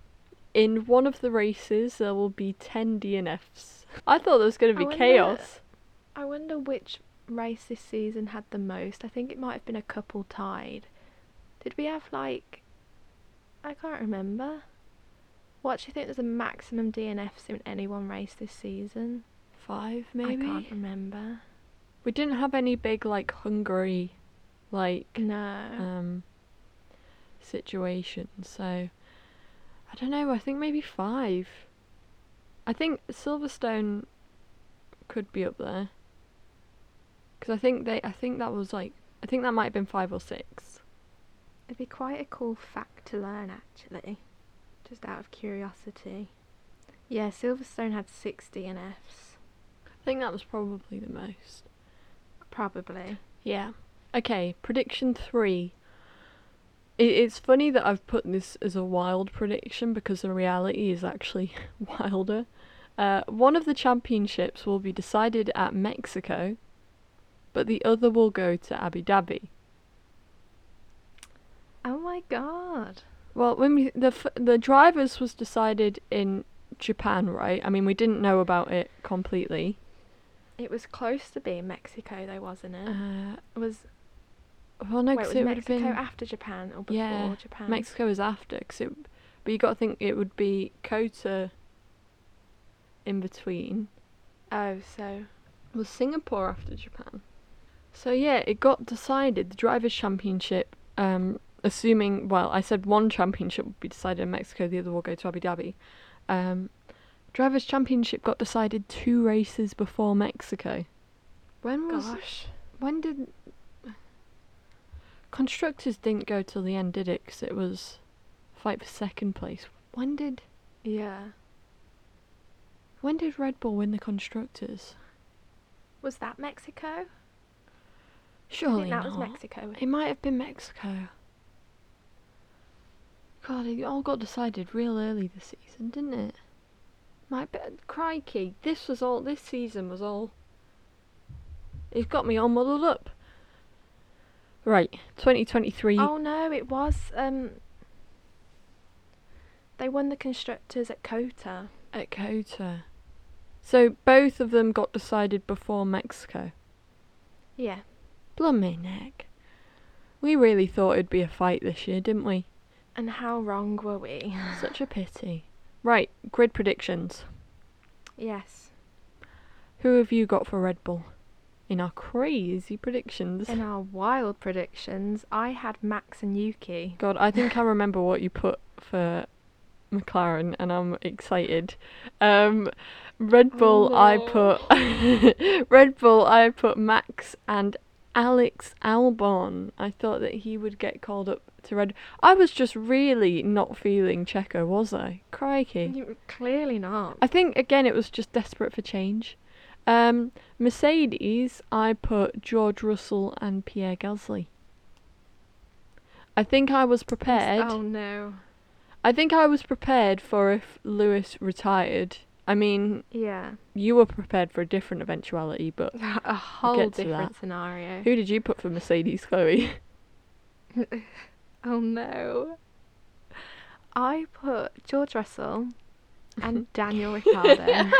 In one of the races, there will be ten DNFs. I thought there was going to I be wonder- chaos. I wonder which race this season had the most. I think it might have been a couple tied. Did we have like I can't remember. What do you think was the maximum DNFs in any one race this season? Five, maybe. I can't remember. We didn't have any big like Hungary, like No. um, situations. So I don't know. I think maybe five. I think Silverstone could be up there. Because I think they, I think that was like, I think that might have been five or six. It'd be quite a cool fact to learn actually. Just out of curiosity. Yeah, Silverstone had six DNFs. I think that was probably the most. Probably. Yeah. Okay, prediction three. It's funny that I've put this as a wild prediction because the reality is actually wilder. Uh, one of the championships will be decided at Mexico, but the other will go to Abu Dhabi. Oh my god. Well, when we, the f- the drivers was decided in Japan, right? I mean, we didn't know about it completely. It was close to being Mexico, though, wasn't it? Uh, it was. Well, no, wait, 'cause was it would have Mexico been after Japan or before Yeah, Japan? Mexico was after, 'cause it. But you got to think it would be COTA. In between. Oh, so was Singapore after Japan. So yeah, it got decided the drivers' championship. Um, assuming well, I said one championship would be decided in Mexico, the other will go to Abu Dhabi. Um, drivers' championship got decided two races before Mexico. When was gosh. when did constructors didn't go till the end, did it? 'Cause it was fight for second place. When did Yeah. when did Red Bull win the constructors? Was that Mexico? I Surely that not. was Mexico. It might have been Mexico. God, it all got decided real early this season, didn't it? My be- crikey, this was all. This season was all. It's got me all muddled up. Right, 2023 Oh no, it was. Um. They won the constructors at COTA. at COTA. So both of them got decided before Mexico. Yeah. Blummy neck. We really thought it'd be a fight this year, didn't we? And how wrong were we? Such a pity. Right, grid predictions. yes. Who have you got for Red Bull in our crazy predictions? In our wild predictions, I had Max and Yuki. God, I think I remember what you put for McLaren, and I'm excited. Um, Red Bull, I put Red Bull, I put Max and Alex Albon. I thought that he would get called up to Red. I was just really not feeling Checo, was I? Crikey. You, clearly not. I think again it was just desperate for change. Um, Mercedes, I put George Russell and Pierre Gasly. I think I was prepared. Oh no. I think I was prepared for if Lewis retired. I mean, Yeah. you were prepared for a different eventuality, but A whole to different scenario. who did you put for Mercedes, Chloe? Oh no. I put George Russell and Daniel Ricciardo.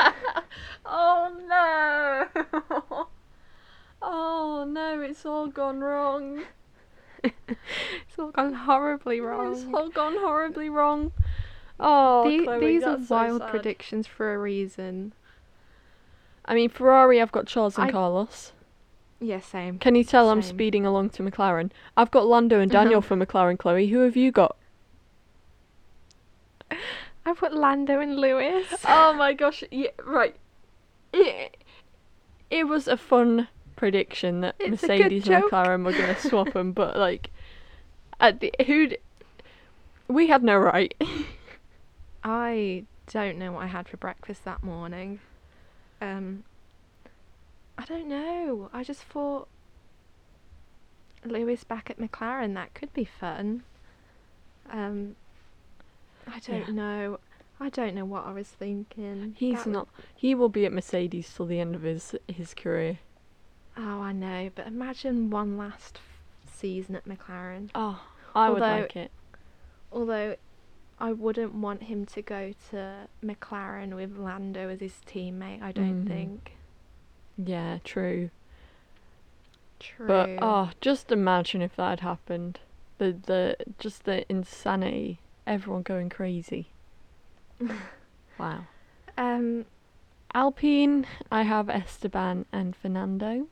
Oh no! oh no, it's all gone wrong. it's all gone horribly wrong. It's all gone horribly wrong. Oh, The- Chloe, these are so wild sad. predictions for a reason. I mean, Ferrari, I've got Charles and I- Carlos. Yeah, same. Can you tell I'm speeding along to McLaren? I've got Lando and Daniel for McLaren, Chloe. Who have you got? I put Lando and Lewis. Oh my gosh, yeah, right. It, it was a fun prediction that It's Mercedes and. McLaren were going to swap them, but like, at the, who we had no right. I don't know what I had for breakfast that morning. Um, I don't know. I just thought Lewis back at McLaren that could be fun. Um, I don't Yeah. know. I don't know what I was thinking. He's That- not. He will be at Mercedes till the end of his his career. Oh, I know. But imagine one last season at McLaren. Oh, I would like it. Although I wouldn't want him to go to McLaren with Lando as his teammate. I don't Mhm. think. Yeah, true. True. But oh, just imagine if that had happened. The the just the insanity. Everyone going crazy. wow. Um, Alpine, I have Esteban and Fernando.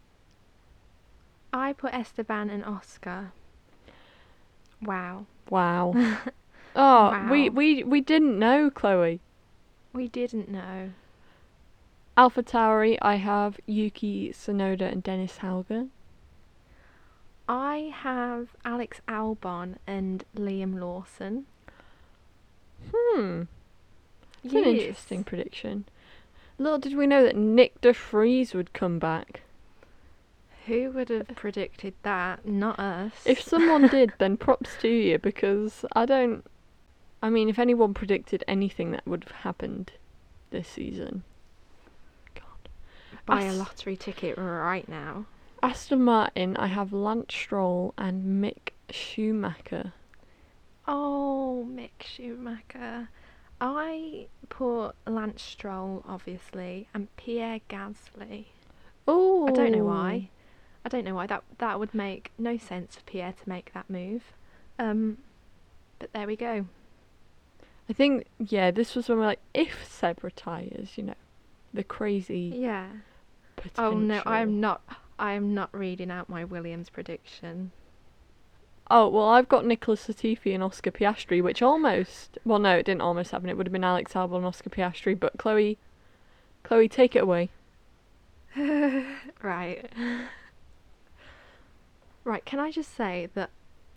I put Esteban and Oscar. Wow. Wow. oh, we, Wow. we we didn't know, Chloe. We didn't know. Alpha Tauri, I have Yuki Tsunoda and Dennis Hauger. I have Alex Albon and Liam Lawson. Hmm. It's an interesting prediction. Little did we know that Nyck de Vries would come back. Who would have predicted that? Not us. If someone did, then props to you because I don't. I mean, if anyone predicted anything that would have happened this season, God. buy a lottery ticket right now. Aston Martin, I have Lance Stroll and Mick Schumacher. Oh, Mick Schumacher. I put Lance Stroll, obviously, and Pierre Gasly. Oh, I don't know why. I don't know why that that would make no sense for Pierre to make that move. Um, but there we go. I think yeah, this was when we're like, if Seb retires, you know, the crazy Yeah. potential. Oh no, I am not. I am not reading out my Williams prediction. Oh well, I've got Nicholas Latifi and Oscar Piastri, which almost. Well, no, it didn't almost happen. It would have been Alex Albon and Oscar Piastri, but Chloe, Chloe, take it away. Right. Right, can I just say that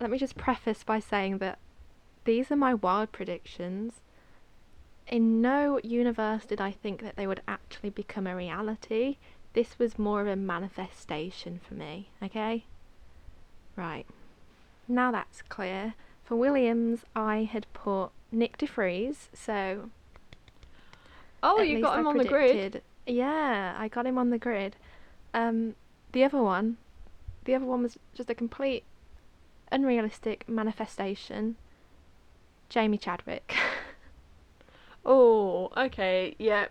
let me just preface by saying that these are my wild predictions. In no universe did I think that they would actually become a reality. This was more of a manifestation for me, okay? Right. Now that's clear. For Williams, I had put Nyck de Vries, so Oh, you got I him on the grid. Yeah, I got him on the grid. Um, the other one, the other one was just a complete unrealistic manifestation. Jamie Chadwick. Oh, okay, yeah.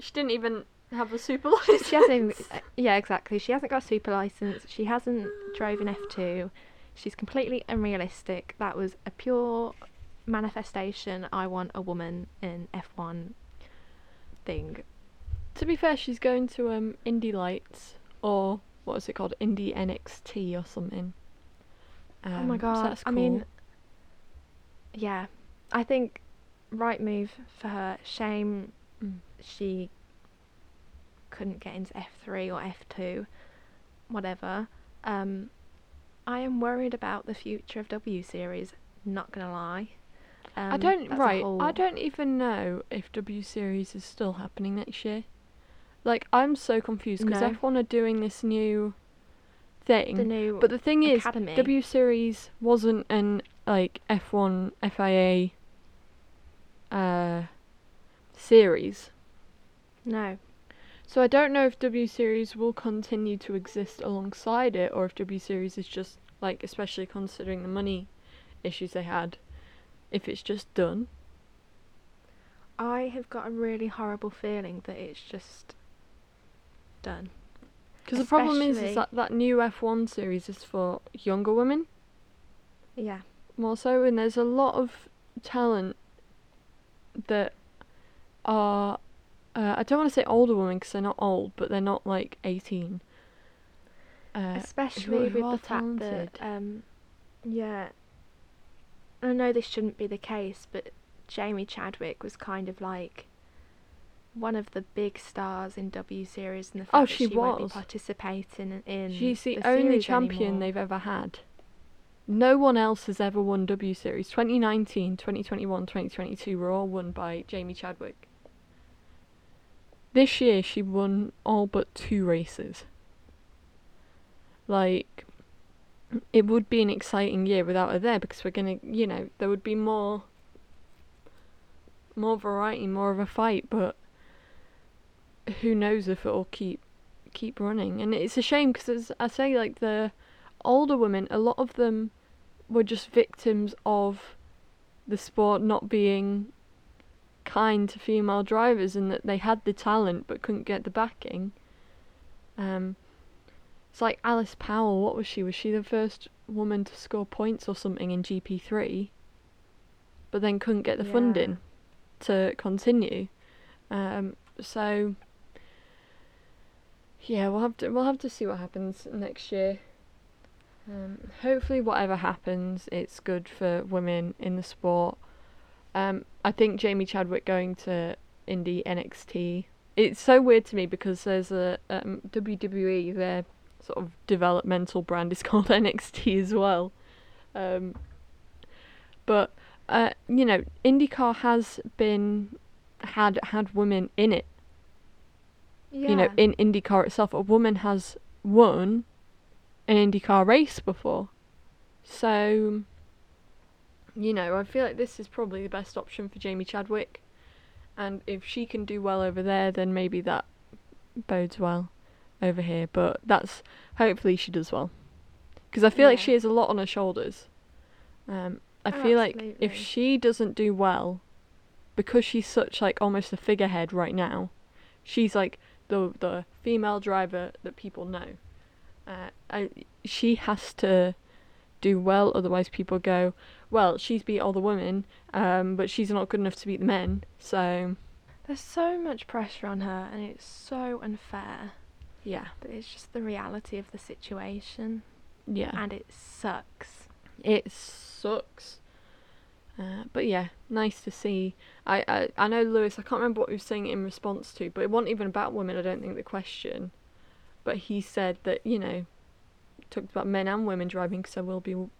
She didn't even have a super license. she hasn't. uh, Yeah, exactly. She hasn't got a super license. She hasn't drove an F two. She's completely unrealistic. That was a pure manifestation. I want a woman in F one thing. To be fair, she's going to um Indy Lights or what is it called, Indy NXT or something. oh my Um, so god! that's I mean, cool. yeah, I think right move for her. Shame Mm. she couldn't get into F three or F two, whatever. Um, I am worried about the future of W Series. Not gonna lie. Um, I don't right. I don't even know if W Series is still happening next year. Like I'm so confused because No. F1 are doing this new thing. the new but the thing is. W Series wasn't an like F1 FIA uh series. no. So I don't know if W Series will continue to exist alongside it or if W Series is just like especially considering the money issues they had if it's just done. I have got a really horrible feeling that it's just done. Because the problem is, is that that new F1 series is for younger women Yeah. more so, and there's a lot of talent that are. Uh, I don't want to say older women because they're not old, but they're not like 18. Uh, Especially who with are the fact that, um, yeah, I know this shouldn't be the case, but Jamie Chadwick was kind of like one of the big stars in W Series, and the fact Oh, that she she won't be was. participating in. She's the, the only champion anymore. they've ever had. No one else has ever won W Series. 2019, 2021, 2022 were all won by Jamie Chadwick. This year she won all but two races. Like, it would be an exciting year without her there because we're gonna, you know, there would be more, more variety, more of a fight. But who knows if it'll keep keep running. And it's a shame because, as I say, like the older women, a lot of them were just victims of the sport not being kind to female drivers and that they had the talent but couldn't get the backing. Um, it's like Alice Powell. What was she? Was she the first woman to score points or something in GP3? But then couldn't get the Yeah. funding to continue. Um, so yeah, we'll have to we'll have to see what happens next year. Um, hopefully, whatever happens, it's good for women in the sport. Um, I think Jamie Chadwick going to Indy NXT. It's so weird to me because there's a um, WWE. Their sort of developmental brand is called NXT as well. Um, but uh, you know, IndyCar has been had had women in it Yeah. you know, in IndyCar itself, a woman has won an IndyCar race before. So, you know, I feel like this is probably the best option for Jamie Chadwick. And if she can do well over there, then maybe that bodes well over here. But that's hopefully she does well. Because I feel like she has a lot on her shoulders. Um, I Oh, feel like if she doesn't do well, because she's such like almost a figurehead right now, she's like the the female driver that people know. Uh, I, she has to do well, otherwise people go, well, she's beat all the women, um, but she's not good enough to beat the men. So There's so much pressure on her, and it's so unfair. yeah, But it's just the reality of the situation, yeah, and it sucks. it sucks. Uh, but yeah, nice to see. I, I I know Lewis. I can't remember what he was saying in response to, but it wasn't even about women. I don't think the question, but he said that you know, talked about men and women driving, so will be w-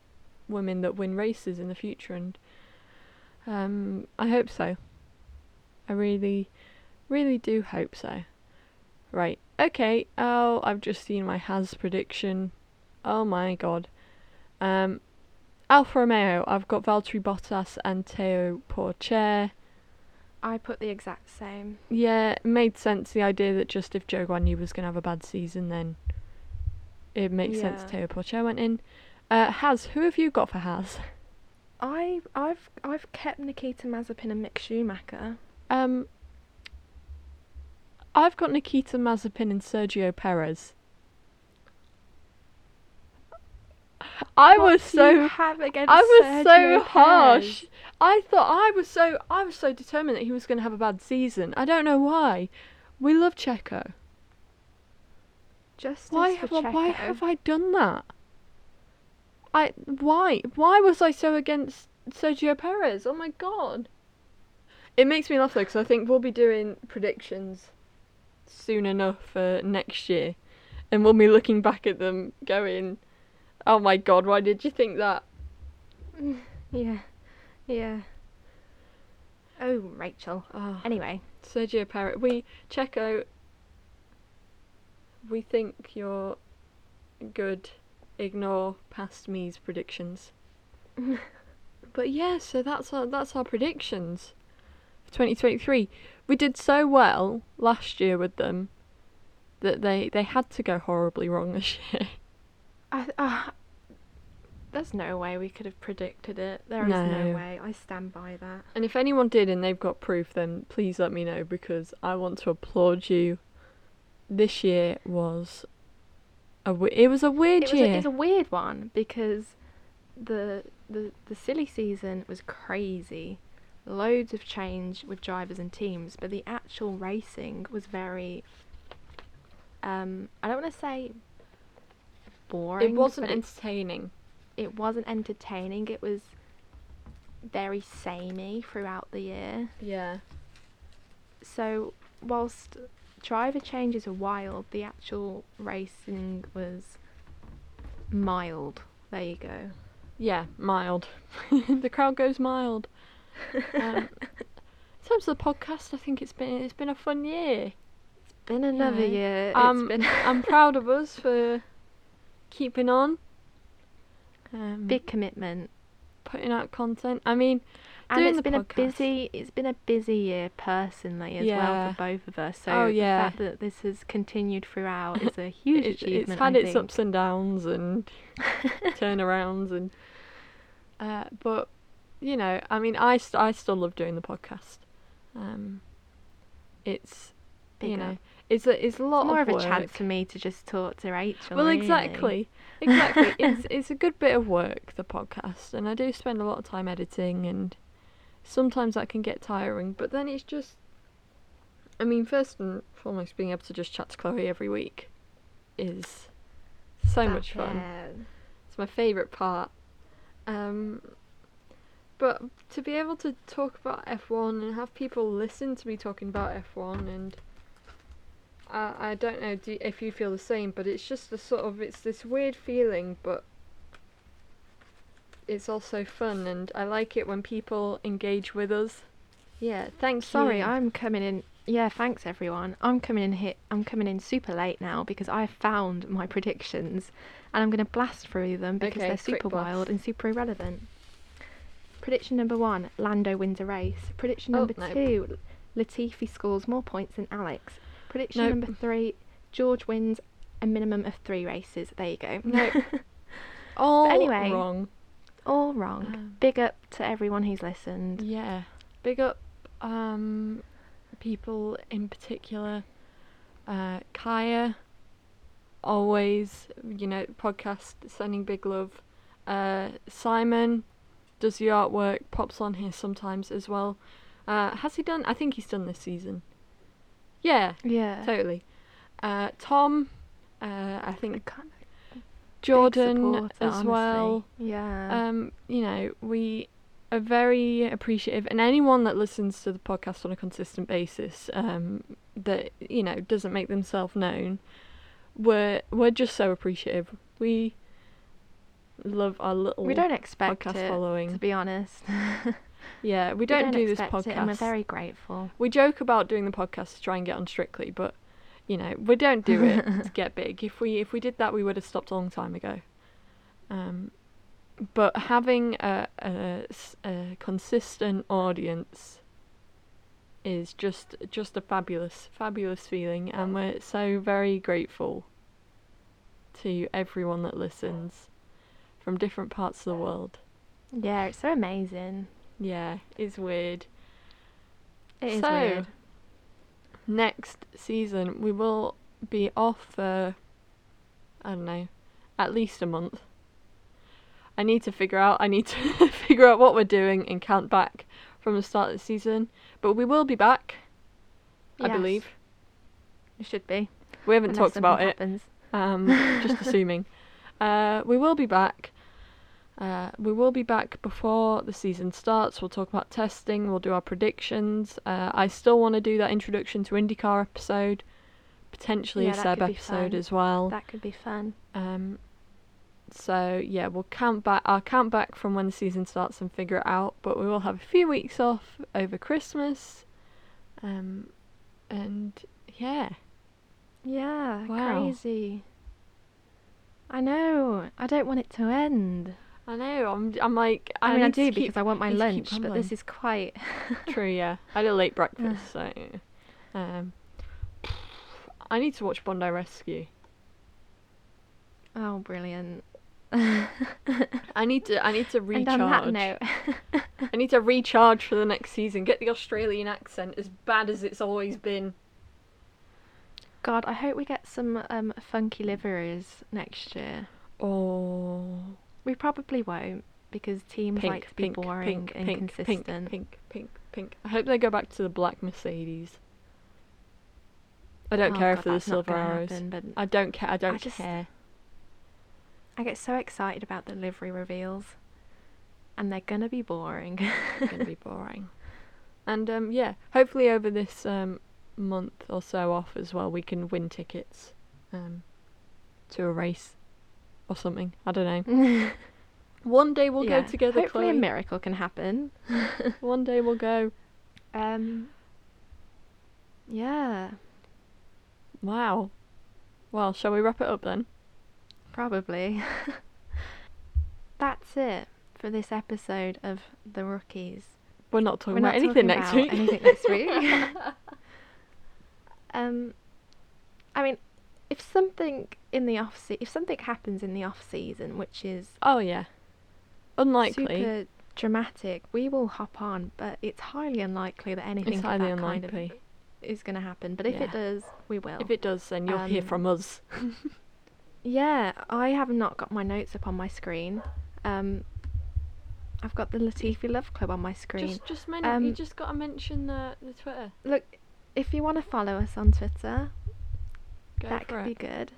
women that win races in the future, and um, I hope so. I really, really do hope so. Right. Okay. Oh, I've just seen my Haas prediction. Oh my god. Um, Alfa Romeo. I've got Valtteri Bottas and Théo Pourchaire. I put the exact same. Yeah, it made sense. The idea that just if Zhou Guanyu was gonna have a bad season, then it makes sense. Yeah. Théo Pourchaire went in. Uh, Haas. Who have you got for Haas? I I've I've kept Nikita Mazepin and Mick Schumacher. Um, I've got Nikita Mazepin and Sergio Perez. I What was so I was Sergio so harsh. I thought I was so I was so determined that he was going to have a bad season. I don't know why. We love Checo. Justice Why have I, why have I done that? I why why was I so against Sergio Perez? Oh my god. It makes me laugh though because I think we'll be doing predictions soon enough for next year, and we'll be looking back at them going, "Oh my god, why did you think that?" Yeah, yeah. Oh, Rachel. Oh, Anyway, Sergio Perez, we Checo. We think you're good. Ignore past me's predictions. But yeah, so that's our that's our predictions for 2023. We did so well last year with them that they they had to go horribly wrong this year. I, uh, there's no way we could have predicted it. There is no. No. way. I stand by that. And if anyone did and they've got proof, then please let me know because I want to applaud you. This year was a we- it was a weird It was, year. a, it's a weird one because the the the silly season was crazy. Loads of change with drivers and teams, but the actual racing was very. Um, I don't want to say boring. it wasn't but it, entertaining. it wasn't entertaining. It was very samey throughout the year. Yeah. So whilst driver changes are wild, the actual racing was mild. There you go. Yeah, mild. the crowd goes mild. Um, in terms of the podcast, I think it's been it's been a fun year. It's been another Yeah. year. It's Um, been I'm proud of us for keeping on, um, big commitment, putting out content. I mean, and doing it's been a busy. It's been a busy year personally as well for both of us. So Oh, yeah. the fact that this has continued throughout is a huge it's, achievement. it's had its ups and downs and turnarounds and uh, but you know i mean i st- i still love doing the podcast um it's Big you know it's a it's a lot It's more of, of, a chance for me to just talk to Rachel. well really. exactly exactly it's it's a good bit of work the podcast and i do spend a lot of time editing and sometimes that can get tiring but then it's just i mean first and foremost being able to just chat to chloe every week is so much fun it. It's my favourite part. Um, but to be able to talk about F1 and have people listen to me talking about F1 and I I don't know do, if you feel the same, but it's just a sort of it's this weird feeling, but it's also fun and I like it when people engage with us. Yeah, thanks. Sorry, you. I'm coming in. Yeah, thanks everyone. I'm coming in hit. I'm coming in super late now because I found my predictions, and I'm going to blast through them because Okay, they're super wild and super irrelevant. Prediction number one: Lando wins a race. Prediction Oh, number two: Latifi scores more points than Alex. Prediction Nope. number three: George wins a minimum of three races. There you go. Nope. All anyway, wrong. All wrong. Um, Big up to everyone who's listened. Yeah, big up um, people in particular. Uh, Kaya, always, you know, podcast sending big love. Uh, Simon does the artwork, pops on here sometimes as well. Uh, has he done? I think he's done this season. Yeah, Yeah. totally. Uh, Tom, uh, I think of big Jordan as honestly. well. Yeah. Um, you know, we are very appreciative, and anyone that listens to the podcast on a consistent basis, um, that you know doesn't make themselves known, we're we're just so appreciative. We love our little we don't expect podcast it, following. to be honest. yeah, we don't, do this podcast. it, and we're very grateful. We joke about doing the podcast to try and get on Strictly, but you know we don't do it to get big. If we if we did that, we would have stopped a long time ago. Um, but having a a consistent audience is just just a fabulous fabulous feeling, and we're so very grateful to everyone that listens from different parts of the world. Yeah, it's so amazing. Yeah, it's weird. It is So, weird. Next season we will be off for I don't know, at least a month. I need to figure out I need to figure out what we're doing and count back from the start of the season. But we will be back, I believe. It should be. We haven't unless talked about something it. Um, just assuming. Uh, we will be back. Uh, we will be back before the season starts. We'll talk about testing. We'll do our predictions. Uh, I still want to do that introduction to IndyCar episode, potentially Yeah, a Seb episode fun. as well. That could be fun. Um, so yeah, we'll count back. I'll count back from when the season starts and figure it out. But we will have a few weeks off over Christmas. Um, and yeah, Yeah, Wow. crazy. I know. I don't want it to end. I know. I'm. I'm like. I, mean, I do keep- because I want my need to keep lunch, but this is quite. True, yeah. I had a late breakfast, so um I need to watch Bondi Rescue. oh, brilliant. I need to I need to recharge. and on that note, I need to recharge for the next season. Get the Australian accent as bad as it's always been. God, I hope we get some um, funky liveries next year. Oh We probably won't because teams pink, like to be boring pink, and pink, pink, consistent. pink, pink, pink. I hope they go back to the black Mercedes. I don't Oh, care God, if they're the silver arrows. happen, but I don't care. I don't just- care. I get so excited about the livery reveals, and they're gonna be boring. It's gonna be boring. And um, yeah, hopefully over this um, month or so off as well, we can win tickets um, to a race or something. I don't know. One day we'll Yeah, go together, Hopefully, a miracle can happen. One day we'll go. Um. Yeah, Wow. Well, shall we wrap it up then? probably. That's it for this episode of the rookies. We're not talking We're about not anything talking next about week. anything next week. Um, I mean, if something in the off se- if something happens in the off season, which is oh yeah. Unlikely. super dramatic, we will hop on. But it's highly unlikely that anything It's of highly that kind of is going to happen. But if Yeah. it does, we will. If it does, then you'll hear Um, from us. Yeah, I have not got my notes up on my screen. Um, I've got the Latifi Love Club on my screen. Just, just men- you Um, just got to mention the the Twitter. Look, if you want to follow us on Twitter, Go that could it. be good.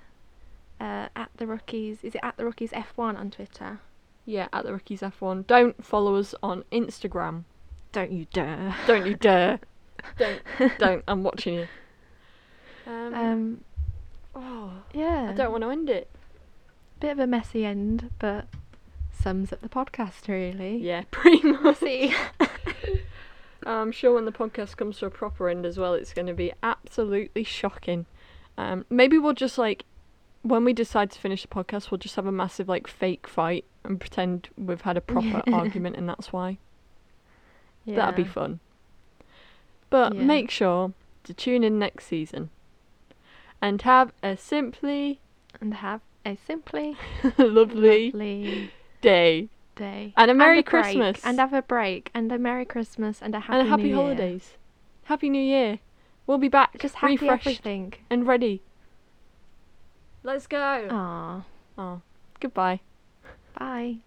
Uh, at the rookies, is it at the rookies F1 on Twitter? Yeah, at the Rookies F1. Don't follow us on Instagram. Don't you dare. Don't you dare. don't, don't. I'm watching you. Um, Um, oh, yeah. I don't want to end it. Bit of a messy end, but sums up the podcast really. Yeah, pretty much. I'm sure when the podcast comes to a proper end as well, it's going to be absolutely shocking. Um, maybe we'll just like, when we decide to finish the podcast, we'll just have a massive like fake fight and pretend we've had a proper argument, and that's why. That'd be fun. But Yeah. make sure to tune in next season and have a simply And have a simply lovely lovely day day. and a Merry break, Christmas And have a break. And a Merry Christmas and a happy and a happy New Year. holidays. Happy New Year. We'll be back, Just happy refreshed everything. and ready. Let's go. Aw. Oh, goodbye. Bye.